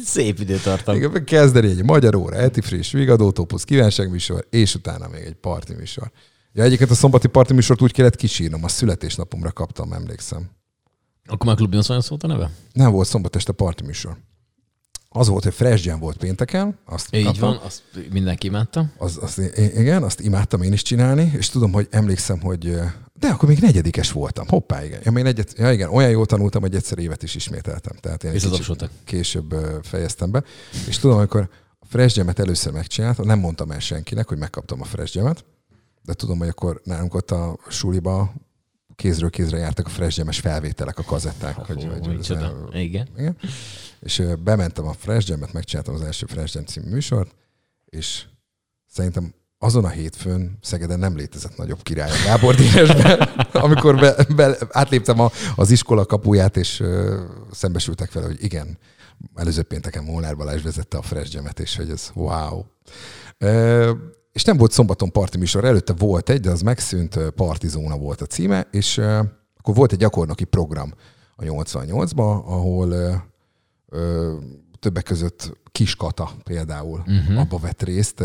Szép időtartam. Igen, kezdeni egy magyar óra, eti friss, vigadótópusz, kívánságműsor, és utána még egy parti műsor. Ja, egyébként a szombati parti műsort úgy kellett kisírnom, a születésnapomra kaptam, emlékszem. Akkor már Klub 88 volt a neve? Nem volt szombat este parti műsor. Az volt, hogy Fresh Jam volt pénteken. Azt Így kaptam. van, azt mindenki imádta. Az, az, igen, azt imádtam én is csinálni, és tudom, hogy emlékszem, hogy de akkor még negyedikes voltam. Hoppá, igen. Ja, még negyed, ja, igen, olyan jól tanultam, hogy egyszer évet is ismételtem. Tehát én később fejeztem be. És tudom, amikor a Fresh Jam-et először megcsináltam, nem mondtam el senkinek, hogy megkaptam a Fresh Jam-et, de tudom, hogy akkor nálunk ott a suliba kézről kézre jártak a Fresh felvételek, a kazetták. Ha, hogy, hogy, micsoda. Igen. igen. És bementem a Fresh Jam-et, megcsináltam az első Fresh Jam című műsort, és szerintem azon a hétfőn Szegeden nem létezett nagyobb király a Gábor Dénesben, amikor be, be, átléptem a, az iskola kapuját, és ö, szembesültek vele, hogy igen, előző pénteken Molnár Balázs vezette a Fresh Jam-et, és hogy ez wow. Ö, és nem volt szombaton parti műsor, előtte volt egy, de az megszűnt, Partizóna volt a címe, és akkor volt egy gyakornoki program a 88-ban, ahol ö, ö, többek között Kiskata például uh-huh. abba vett részt,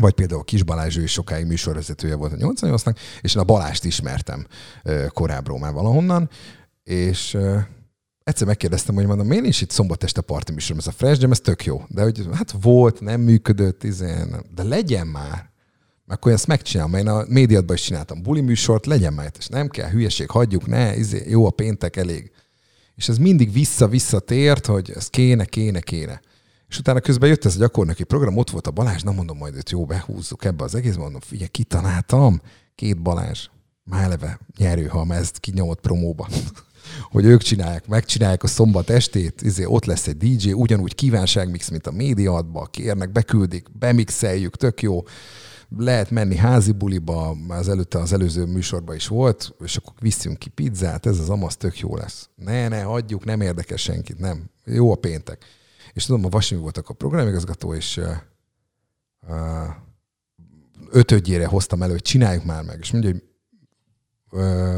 vagy például Kis Balázs, ő is sokáig műsorvezetője volt a 88-nak, és én a Balást ismertem korábbról már valahonnan, és egyszer megkérdeztem, hogy mondom, miért nincs itt szombat este parti műsorom, ez a Fresh Jam, ez tök jó. De hogy hát volt, nem működött, izé, nem. de legyen már. Akkor ezt megcsinálom, én a médiatban is csináltam buli műsort, legyen már, és nem kell, hülyeség, hagyjuk, ne, izé, jó a péntek, elég. És ez mindig vissza-visszatért, hogy ez kéne, kéne, kéne. És utána közben jött ez a gyakornoki program, ott volt a Balázs, na mondom, majd őt jó, behúzzuk ebbe az egész, mondom, figyelj, kitaláltam, két Balázs, már eleve nyerő, ha ezt kinyomott promóba. Hogy ők csinálják, megcsinálják a szombat estét, izé, ott lesz egy DJ, ugyanúgy kívánságmix, mint a médiatba, kérnek, beküldik, bemixeljük, tök jó. Lehet menni házi buliba, már az előtte az előző műsorban is volt, és akkor viszünk ki pizzát, ez az amasz tök jó lesz. Ne, ne, hagyjuk, nem érdekes senkit, nem. Jó a péntek. És tudom, a Vasimi voltak a programigazgató, és ötödjére hoztam elő, hogy csináljuk már meg. És mondja, hogy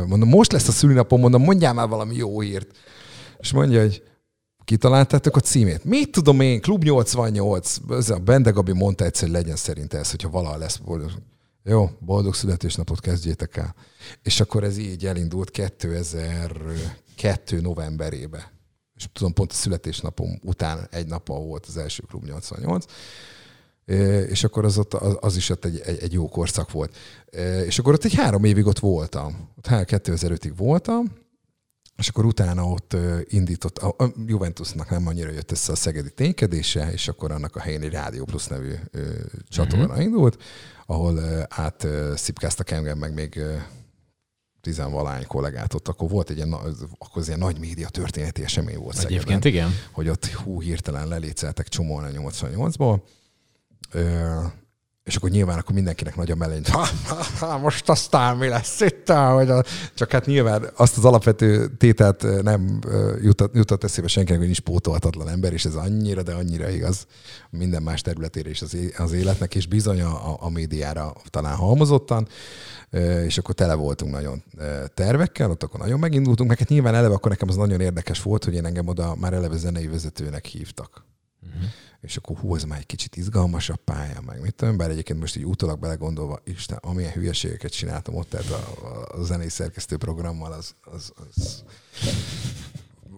mondom, most lesz a szülinapom, mondom, mondjál már valami jó hírt. És mondja, hogy kitaláltátok a címét. Mit tudom én, Klub 88, ez a Bende Gabi mondta egyszer, hogy legyen szerint ez, hogyha valaha lesz. Jó, boldog születésnapot kezdjétek el. És akkor ez így elindult 2002 novemberébe. És tudom, pont a születésnapom után egy nappal volt az első Klub 88 és akkor az, ott, az, is ott egy, egy, egy jó korszak volt. És akkor ott egy három évig ott voltam. Ott 2005-ig voltam, és akkor utána ott indított, a Juventusnak nem annyira jött össze a szegedi ténykedése, és akkor annak a helyén egy Rádió Plus nevű csatorna uh-huh. indult, ahol át szipkáztak engem, meg még tizenvalány kollégát ott, akkor volt egy ilyen, akkor az ilyen nagy média történeti esemény volt Egyébként Szegeden, igen. Hogy ott hú, hirtelen leléceltek csomóan a 88-ból, és akkor nyilván akkor mindenkinek nagy a mellény, ha, ha, ha, most aztán mi lesz itt? Hogy a... Csak hát nyilván azt az alapvető tételt nem jutott, jutott eszébe senkinek, hogy nincs pótolhatatlan ember, és ez annyira, de annyira igaz minden más területére is az, életnek, és bizony a, a médiára talán halmozottan, és akkor tele voltunk nagyon tervekkel, ott akkor nagyon megindultunk, meg hát nyilván eleve akkor nekem az nagyon érdekes volt, hogy én engem oda már eleve zenei vezetőnek hívtak. És akkor hú, ez már egy kicsit izgalmasabb pálya, meg mit tudom, bár egyébként most így utólag belegondolva, Isten, amilyen hülyeségeket csináltam ott, tehát a, a, a zenei szerkesztő programmal, az, az, az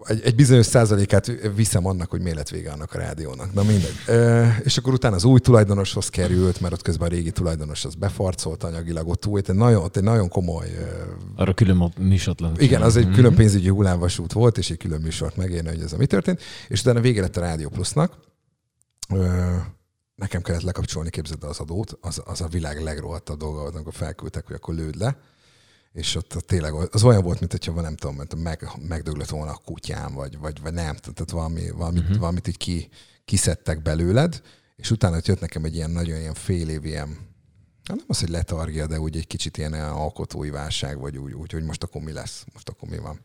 egy, egy bizonyos százalékát viszem annak, hogy miért lett vége annak a rádiónak. Na mindegy. E, és akkor utána az új tulajdonoshoz került, mert ott közben a régi tulajdonos az befarcolt anyagilag, ott, ott egy nagyon, ott egy nagyon komoly... Arra külön műsort lett. Igen, az egy mhm. külön pénzügyi hullámvasút volt, és egy külön műsort megérne, hogy ez a mi történt. És utána vége lett a Rádió Plusznak, nekem kellett lekapcsolni, képzeld az adót, az, az a világ legrohadtabb dolga amikor felküldtek, hogy akkor lőd le, és ott tényleg az olyan volt, mint hogyha nem tudom, mint meg, megdöglött volna a kutyám, vagy, vagy, vagy nem, tehát valami, valamit, uh-huh. valamit így ki, kiszedtek belőled, és utána jött nekem egy ilyen nagyon ilyen fél év ilyen, nem az, hogy letargia, de úgy egy kicsit ilyen alkotói válság, vagy úgy, úgy, hogy most akkor mi lesz, most akkor mi van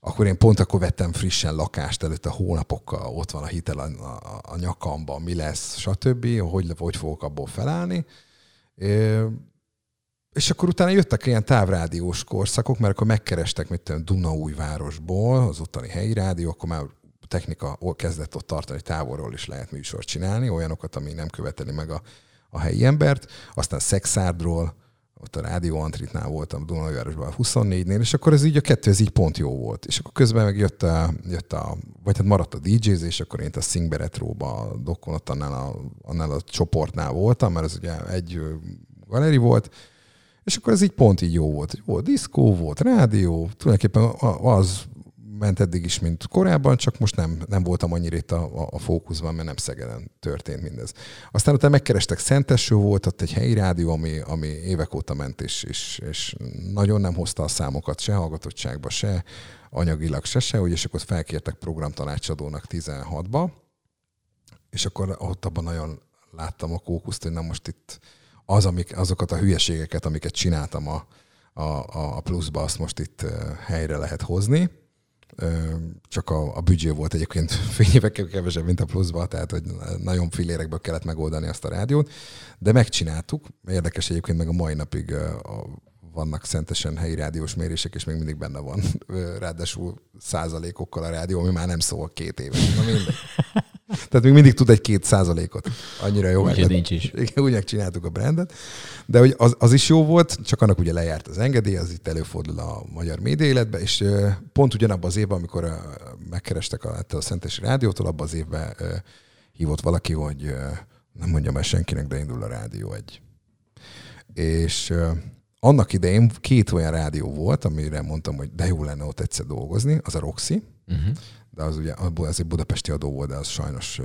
akkor én pont akkor vettem frissen lakást, előtte hónapokkal ott van a hitel a, a, a nyakamban, mi lesz, stb., hogy, hogy fogok abból felállni. É, és akkor utána jöttek ilyen távrádiós korszakok, mert akkor megkerestek, mit tudom, Dunaújvárosból, az ottani helyi rádió, akkor már technika kezdett ott tartani, távolról is lehet műsort csinálni, olyanokat, ami nem követeli meg a, a helyi embert. Aztán Szexárdról, ott a Rádió Antritnál voltam Dunajvárosban 24-nél, és akkor ez így a kettő, ez így pont jó volt. És akkor közben meg jött a, jött a vagy hát maradt a DJz, és akkor én a Sing Retro-ba, ott annál a, annál a csoportnál voltam, mert ez ugye egy galeri volt, és akkor ez így pont így jó volt. Volt diszkó, volt rádió, tulajdonképpen az ment eddig is, mint korábban, csak most nem, nem voltam annyira itt a, a, a fókuszban, mert nem Szegeden történt mindez. Aztán utána megkerestek Szenteső volt, ott egy helyi rádió, ami, ami évek óta ment, és, és, és nagyon nem hozta a számokat se hallgatottságba, se anyagilag, se se, és akkor felkértek programtanácsadónak 16-ba, és akkor ott abban nagyon láttam a kókuszt, hogy na most itt az, amik, azokat a hülyeségeket, amiket csináltam a, a, a pluszba, azt most itt helyre lehet hozni. Csak a, a büdzsé volt egyébként fényévekkel kevesebb, mint a pluszba, tehát hogy nagyon filérekből kellett megoldani azt a rádiót, de megcsináltuk. Érdekes egyébként meg a mai napig a, vannak szentesen helyi rádiós mérések, és még mindig benne van ráadásul százalékokkal a rádió, ami már nem szól két éve. Na mindegy. Tehát még mindig tud egy két százalékot. Annyira jó. Úgyhogy nincs is. Igen, úgy csináltuk a brandet. De hogy az, az, is jó volt, csak annak ugye lejárt az engedély, az itt előfordul a magyar média életbe, és pont ugyanabban az évben, amikor megkerestek a, a Szentesi Rádiótól, abban az évben hívott valaki, hogy nem mondjam el senkinek, de indul a rádió egy. És annak idején két olyan rádió volt, amire mondtam, hogy de jó lenne ott egyszer dolgozni, az a Roxy, uh-huh de az ugye az egy budapesti adó volt, de az sajnos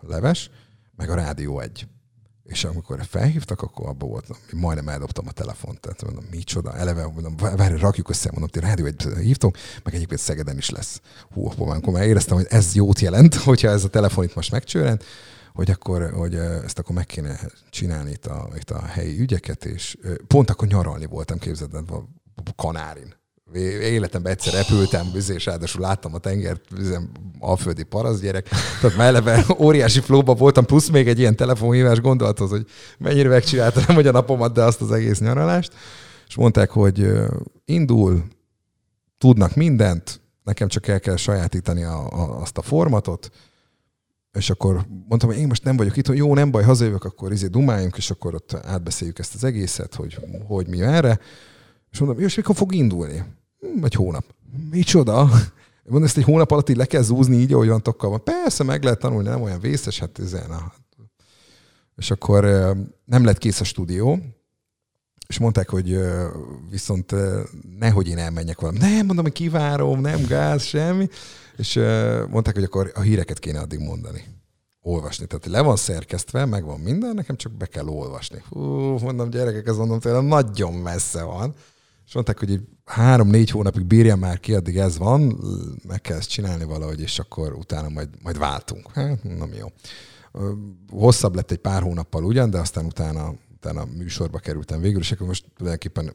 leves, meg a Rádió egy. És amikor felhívtak, akkor abban volt, majdnem eldobtam a telefont. Tehát mondom, micsoda, eleve mondom, várj, rakjuk össze, mondom, ti rádió egy hívtunk, meg egyébként Szegeden is lesz. Hú, akkor már éreztem, hogy ez jót jelent, hogyha ez a telefon itt most megcsőrend, hogy akkor, hogy ezt akkor meg kéne csinálni itt a, itt a helyi ügyeket, és pont akkor nyaralni voltam, képzeld, Kanárin életemben egyszer repültem, és ráadásul láttam a tenger, alföldi parasz gyerek, tehát már eleve óriási flóba voltam, plusz még egy ilyen telefonhívás gondolathoz, hogy mennyire megcsináltam hogy a napomat, de azt az egész nyaralást, és mondták, hogy indul, tudnak mindent, nekem csak el kell sajátítani a, a, azt a formatot, és akkor mondtam, hogy én most nem vagyok itt, hogy jó, nem baj, hazajövök, akkor izé dumáljunk, és akkor ott átbeszéljük ezt az egészet, hogy hogy mi erre. És mondom, és mikor fog indulni? Egy hónap. Micsoda? Mondom, ezt egy hónap alatt így le kell zúzni így, ahogy van tokkal van. Persze, meg lehet tanulni, nem olyan vészes, hát ez na. És akkor nem lett kész a stúdió, és mondták, hogy viszont nehogy én elmenjek valami. Nem, mondom, hogy kivárom, nem gáz, semmi. És mondták, hogy akkor a híreket kéne addig mondani. Olvasni. Tehát le van szerkesztve, meg van minden, nekem csak be kell olvasni. Hú, mondom, gyerekek, ez mondom, tényleg nagyon messze van. És mondták, hogy három-négy hónapig bírja már ki, addig ez van, meg kell ezt csinálni valahogy, és akkor utána majd, majd váltunk. Hát, nem jó. Hosszabb lett egy pár hónappal ugyan, de aztán utána, utána műsorba kerültem végül, és akkor most tulajdonképpen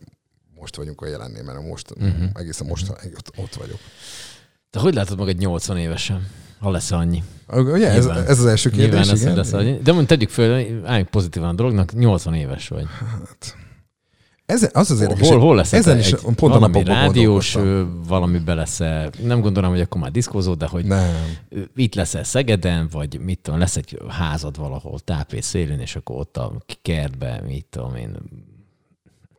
most vagyunk a jelennél, mert most, uh-huh. egészen most ott, ott vagyok. De hogy látod magad 80 évesen? Ha lesz annyi. Ugye, ez, ez, az első kérdés, Nyilván igen. Lesz, annyi. De mondjuk tegyük föl, álljunk pozitívan a dolognak, 80 éves vagy. Hát, ez, az az érdekes. Hol, hol lesz ezen is egy, pont valami rádiós, valami lesz -e, nem gondolom, hogy akkor már diszkózó, de hogy nem. itt lesz-e Szegeden, vagy mit tudom, lesz egy házad valahol tápész szélén, és akkor ott a kertbe, mit tudom én,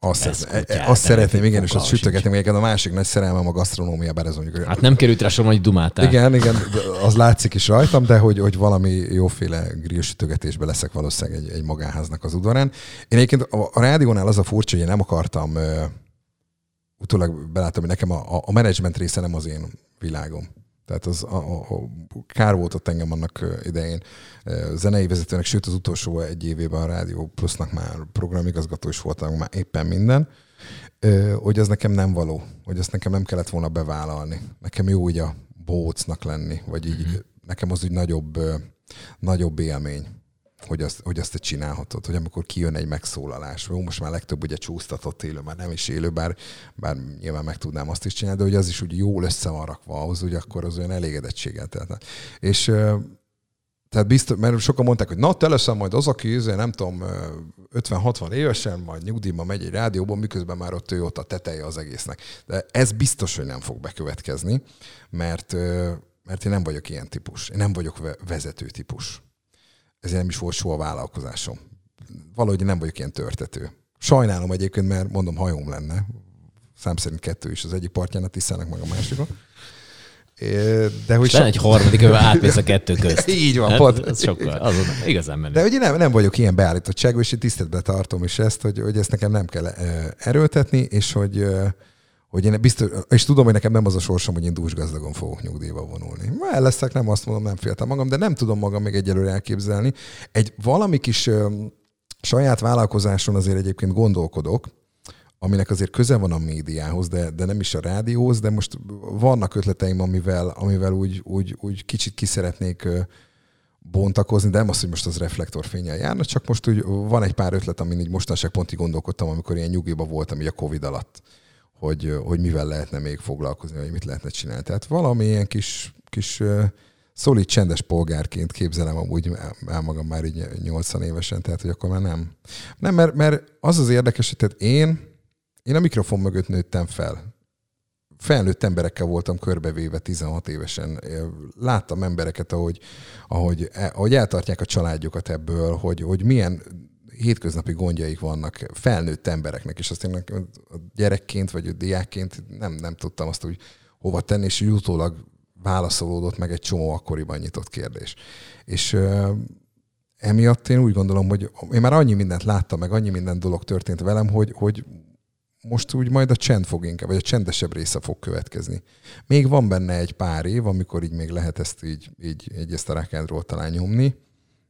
azt, ez, kutyát, azt szeretném, igen, és azt sütögetni. Még a másik nagy szerelmem a gasztronómia, bár ez mondjuk... Hát nem került rá soha, hogy dumáltál. Igen, igen, az látszik is rajtam, de hogy, hogy valami jóféle grill sütögetésbe leszek valószínűleg egy, egy magánháznak az udvarán. Én egyébként a, a rádiónál az a furcsa, hogy én nem akartam, uh, utólag belátom, hogy nekem a, a menedzsment része nem az én világom. Tehát az a, a, a, kár volt ott engem annak idején zenei vezetőnek, sőt az utolsó egy évében a Rádió Plusznak már programigazgató is voltam, már éppen minden, hogy az nekem nem való, hogy ezt nekem nem kellett volna bevállalni. Nekem jó így a bócnak lenni, vagy így mm-hmm. nekem az úgy nagyobb, nagyobb élmény hogy azt, hogy azt te csinálhatod, hogy amikor kijön egy megszólalás, jó, most már legtöbb ugye csúsztatott élő, már nem is élő, bár, bár nyilván meg tudnám azt is csinálni, de hogy az is úgy jól össze van rakva ahhoz, hogy akkor az olyan elégedettséget tehát. És tehát biztos, mert sokan mondták, hogy na, te leszel majd az, aki izé, nem tudom, 50-60 évesen, majd nyugdíjba megy egy rádióban, miközben már ott ő ott a teteje az egésznek. De ez biztos, hogy nem fog bekövetkezni, mert, mert én nem vagyok ilyen típus. Én nem vagyok vezető típus ezért nem is volt soha vállalkozásom. Valahogy nem vagyok ilyen törtető. Sajnálom egyébként, mert mondom, hajóm lenne. Szám szerint kettő is az egyik partján, a Tiszának meg a másikon. De hogy so... egy harmadik, amivel átmész a kettő közt. Így van, hát, pont. Ez sokkal, azon, igazán menő. De ugye nem, nem vagyok ilyen beállítottságú, és én tiszteletbe tartom is ezt, hogy, hogy ezt nekem nem kell erőltetni, és hogy, hogy én biztos, és tudom, hogy nekem nem az a sorsom, hogy én dúsgazdagon fogok nyugdíjba vonulni. El leszek, nem azt mondom, nem féltem magam, de nem tudom magam még egyelőre elképzelni. Egy valami kis ö, saját vállalkozáson azért egyébként gondolkodok, aminek azért köze van a médiához, de, de nem is a rádióhoz, de most vannak ötleteim, amivel, amivel úgy, úgy, úgy kicsit ki szeretnék bontakozni, de nem az, hogy most az reflektorfényel járna, csak most úgy van egy pár ötlet, amin így mostanság pontig gondolkodtam, amikor ilyen nyugiba voltam így a Covid alatt, hogy, hogy mivel lehetne még foglalkozni, vagy mit lehetne csinálni. Tehát valami ilyen kis, kis szolid, csendes polgárként képzelem amúgy el magam már így 80 évesen, tehát hogy akkor már nem. Nem, mert, mert az az érdekes, hogy tehát én, én a mikrofon mögött nőttem fel. Felnőtt emberekkel voltam körbevéve 16 évesen. Láttam embereket, ahogy, ahogy, ahogy eltartják a családjukat ebből, hogy, hogy milyen hétköznapi gondjaik vannak felnőtt embereknek, és azt én gyerekként vagy diákként nem, nem tudtam azt úgy hova tenni, és utólag válaszolódott meg egy csomó akkoriban nyitott kérdés. És uh, emiatt én úgy gondolom, hogy én már annyi mindent láttam, meg annyi minden dolog történt velem, hogy, hogy most úgy majd a csend fog inkább, vagy a csendesebb része fog következni. Még van benne egy pár év, amikor így még lehet ezt így, így, így ezt a rákádról talán nyomni,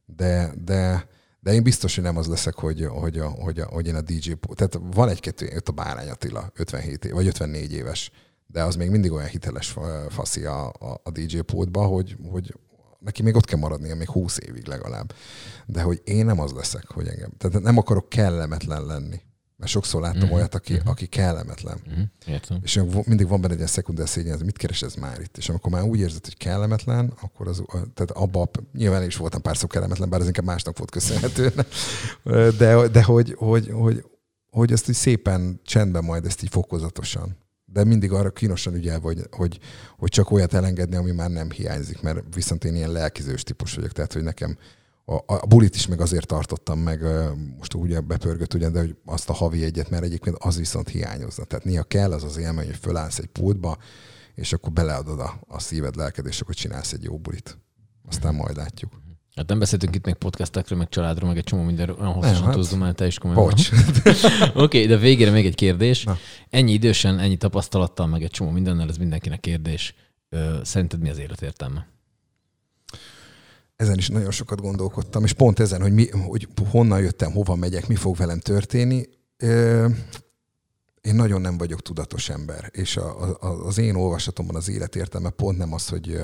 de, de, de én biztos, hogy nem az leszek, hogy, hogy, hogy, hogy én a DJ... Tehát van egy-kettő, a Bárány Attila, 57 év, vagy 54 éves, de az még mindig olyan hiteles faszi a, a, a DJ pótba, hogy, hogy neki még ott kell maradnia, még 20 évig legalább. De hogy én nem az leszek, hogy engem. Tehát nem akarok kellemetlen lenni. Mert sokszor láttam uh-huh. olyat, aki, uh-huh. aki kellemetlen. Uh-huh. Értem. És mindig van benne egy ilyen szekunder szégyen, hogy mit keres ez már itt. És amikor már úgy érzed, hogy kellemetlen, akkor az, tehát abba, nyilván is voltam pár szó kellemetlen, bár ez inkább másnak volt köszönhető. De, de hogy, hogy, hogy, hogy ezt így szépen csendben majd ezt így fokozatosan. De mindig arra kínosan ügyel, hogy, hogy, hogy csak olyat elengedni, ami már nem hiányzik, mert viszont én ilyen lelkizős típus vagyok, tehát hogy nekem a, a bulit is meg azért tartottam meg, most ugye bepörgött ugyan, de hogy azt a havi egyet, mert egyébként az viszont hiányozna. Tehát néha kell az az élmény, hogy fölállsz egy pultba, és akkor beleadod a, a szíved, lelked, és akkor csinálsz egy jó bulit. Aztán majd látjuk. Hát nem beszéltünk itt még podcastekről, meg családról, meg egy csomó mindenről, olyan hosszasan hát, tudsz már, te is komolyan. Bocs. Oké, okay, de végére még egy kérdés. Na. Ennyi idősen, ennyi tapasztalattal, meg egy csomó mindennel, ez mindenkinek kérdés. Szerinted mi az élet értelme? Ezen is nagyon sokat gondolkodtam, és pont ezen, hogy, mi, hogy honnan jöttem, hova megyek, mi fog velem történni. Én nagyon nem vagyok tudatos ember, és a, a, az én olvasatomban az életértelme pont nem az, hogy,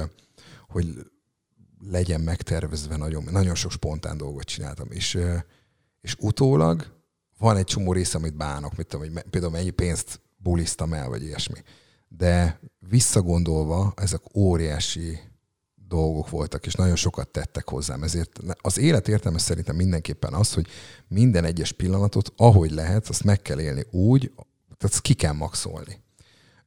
hogy legyen megtervezve, nagyon, nagyon sok spontán dolgot csináltam, és, és utólag van egy csomó része, amit bánok, mit tudom, hogy például mennyi pénzt buliztam el, vagy ilyesmi. De visszagondolva, ezek óriási dolgok voltak, és nagyon sokat tettek hozzám. Ezért az élet értelme szerintem mindenképpen az, hogy minden egyes pillanatot, ahogy lehet, azt meg kell élni úgy, tehát ki kell maxolni.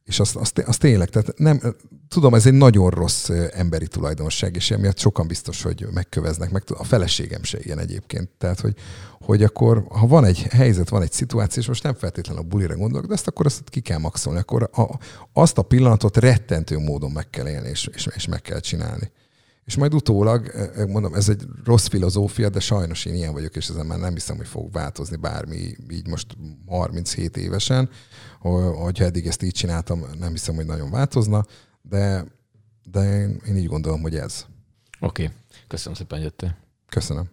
És azt, azt, azt tényleg, tehát nem, tudom, ez egy nagyon rossz emberi tulajdonság, és emiatt sokan biztos, hogy megköveznek, meg a feleségem se ilyen egyébként. Tehát, hogy, hogy akkor, ha van egy helyzet, van egy szituáció, és most nem feltétlenül a bulira gondolok, de ezt akkor azt ki kell maxolni, akkor a, azt a pillanatot rettentő módon meg kell élni, és, és, és meg kell csinálni. És majd utólag, mondom, ez egy rossz filozófia, de sajnos én ilyen vagyok, és ezen már nem hiszem, hogy fog változni bármi így most 37 évesen, hogyha eddig ezt így csináltam, nem hiszem, hogy nagyon változna, de, de én, én így gondolom, hogy ez. Oké, okay. köszönöm szépen, hogy jöttél. Köszönöm.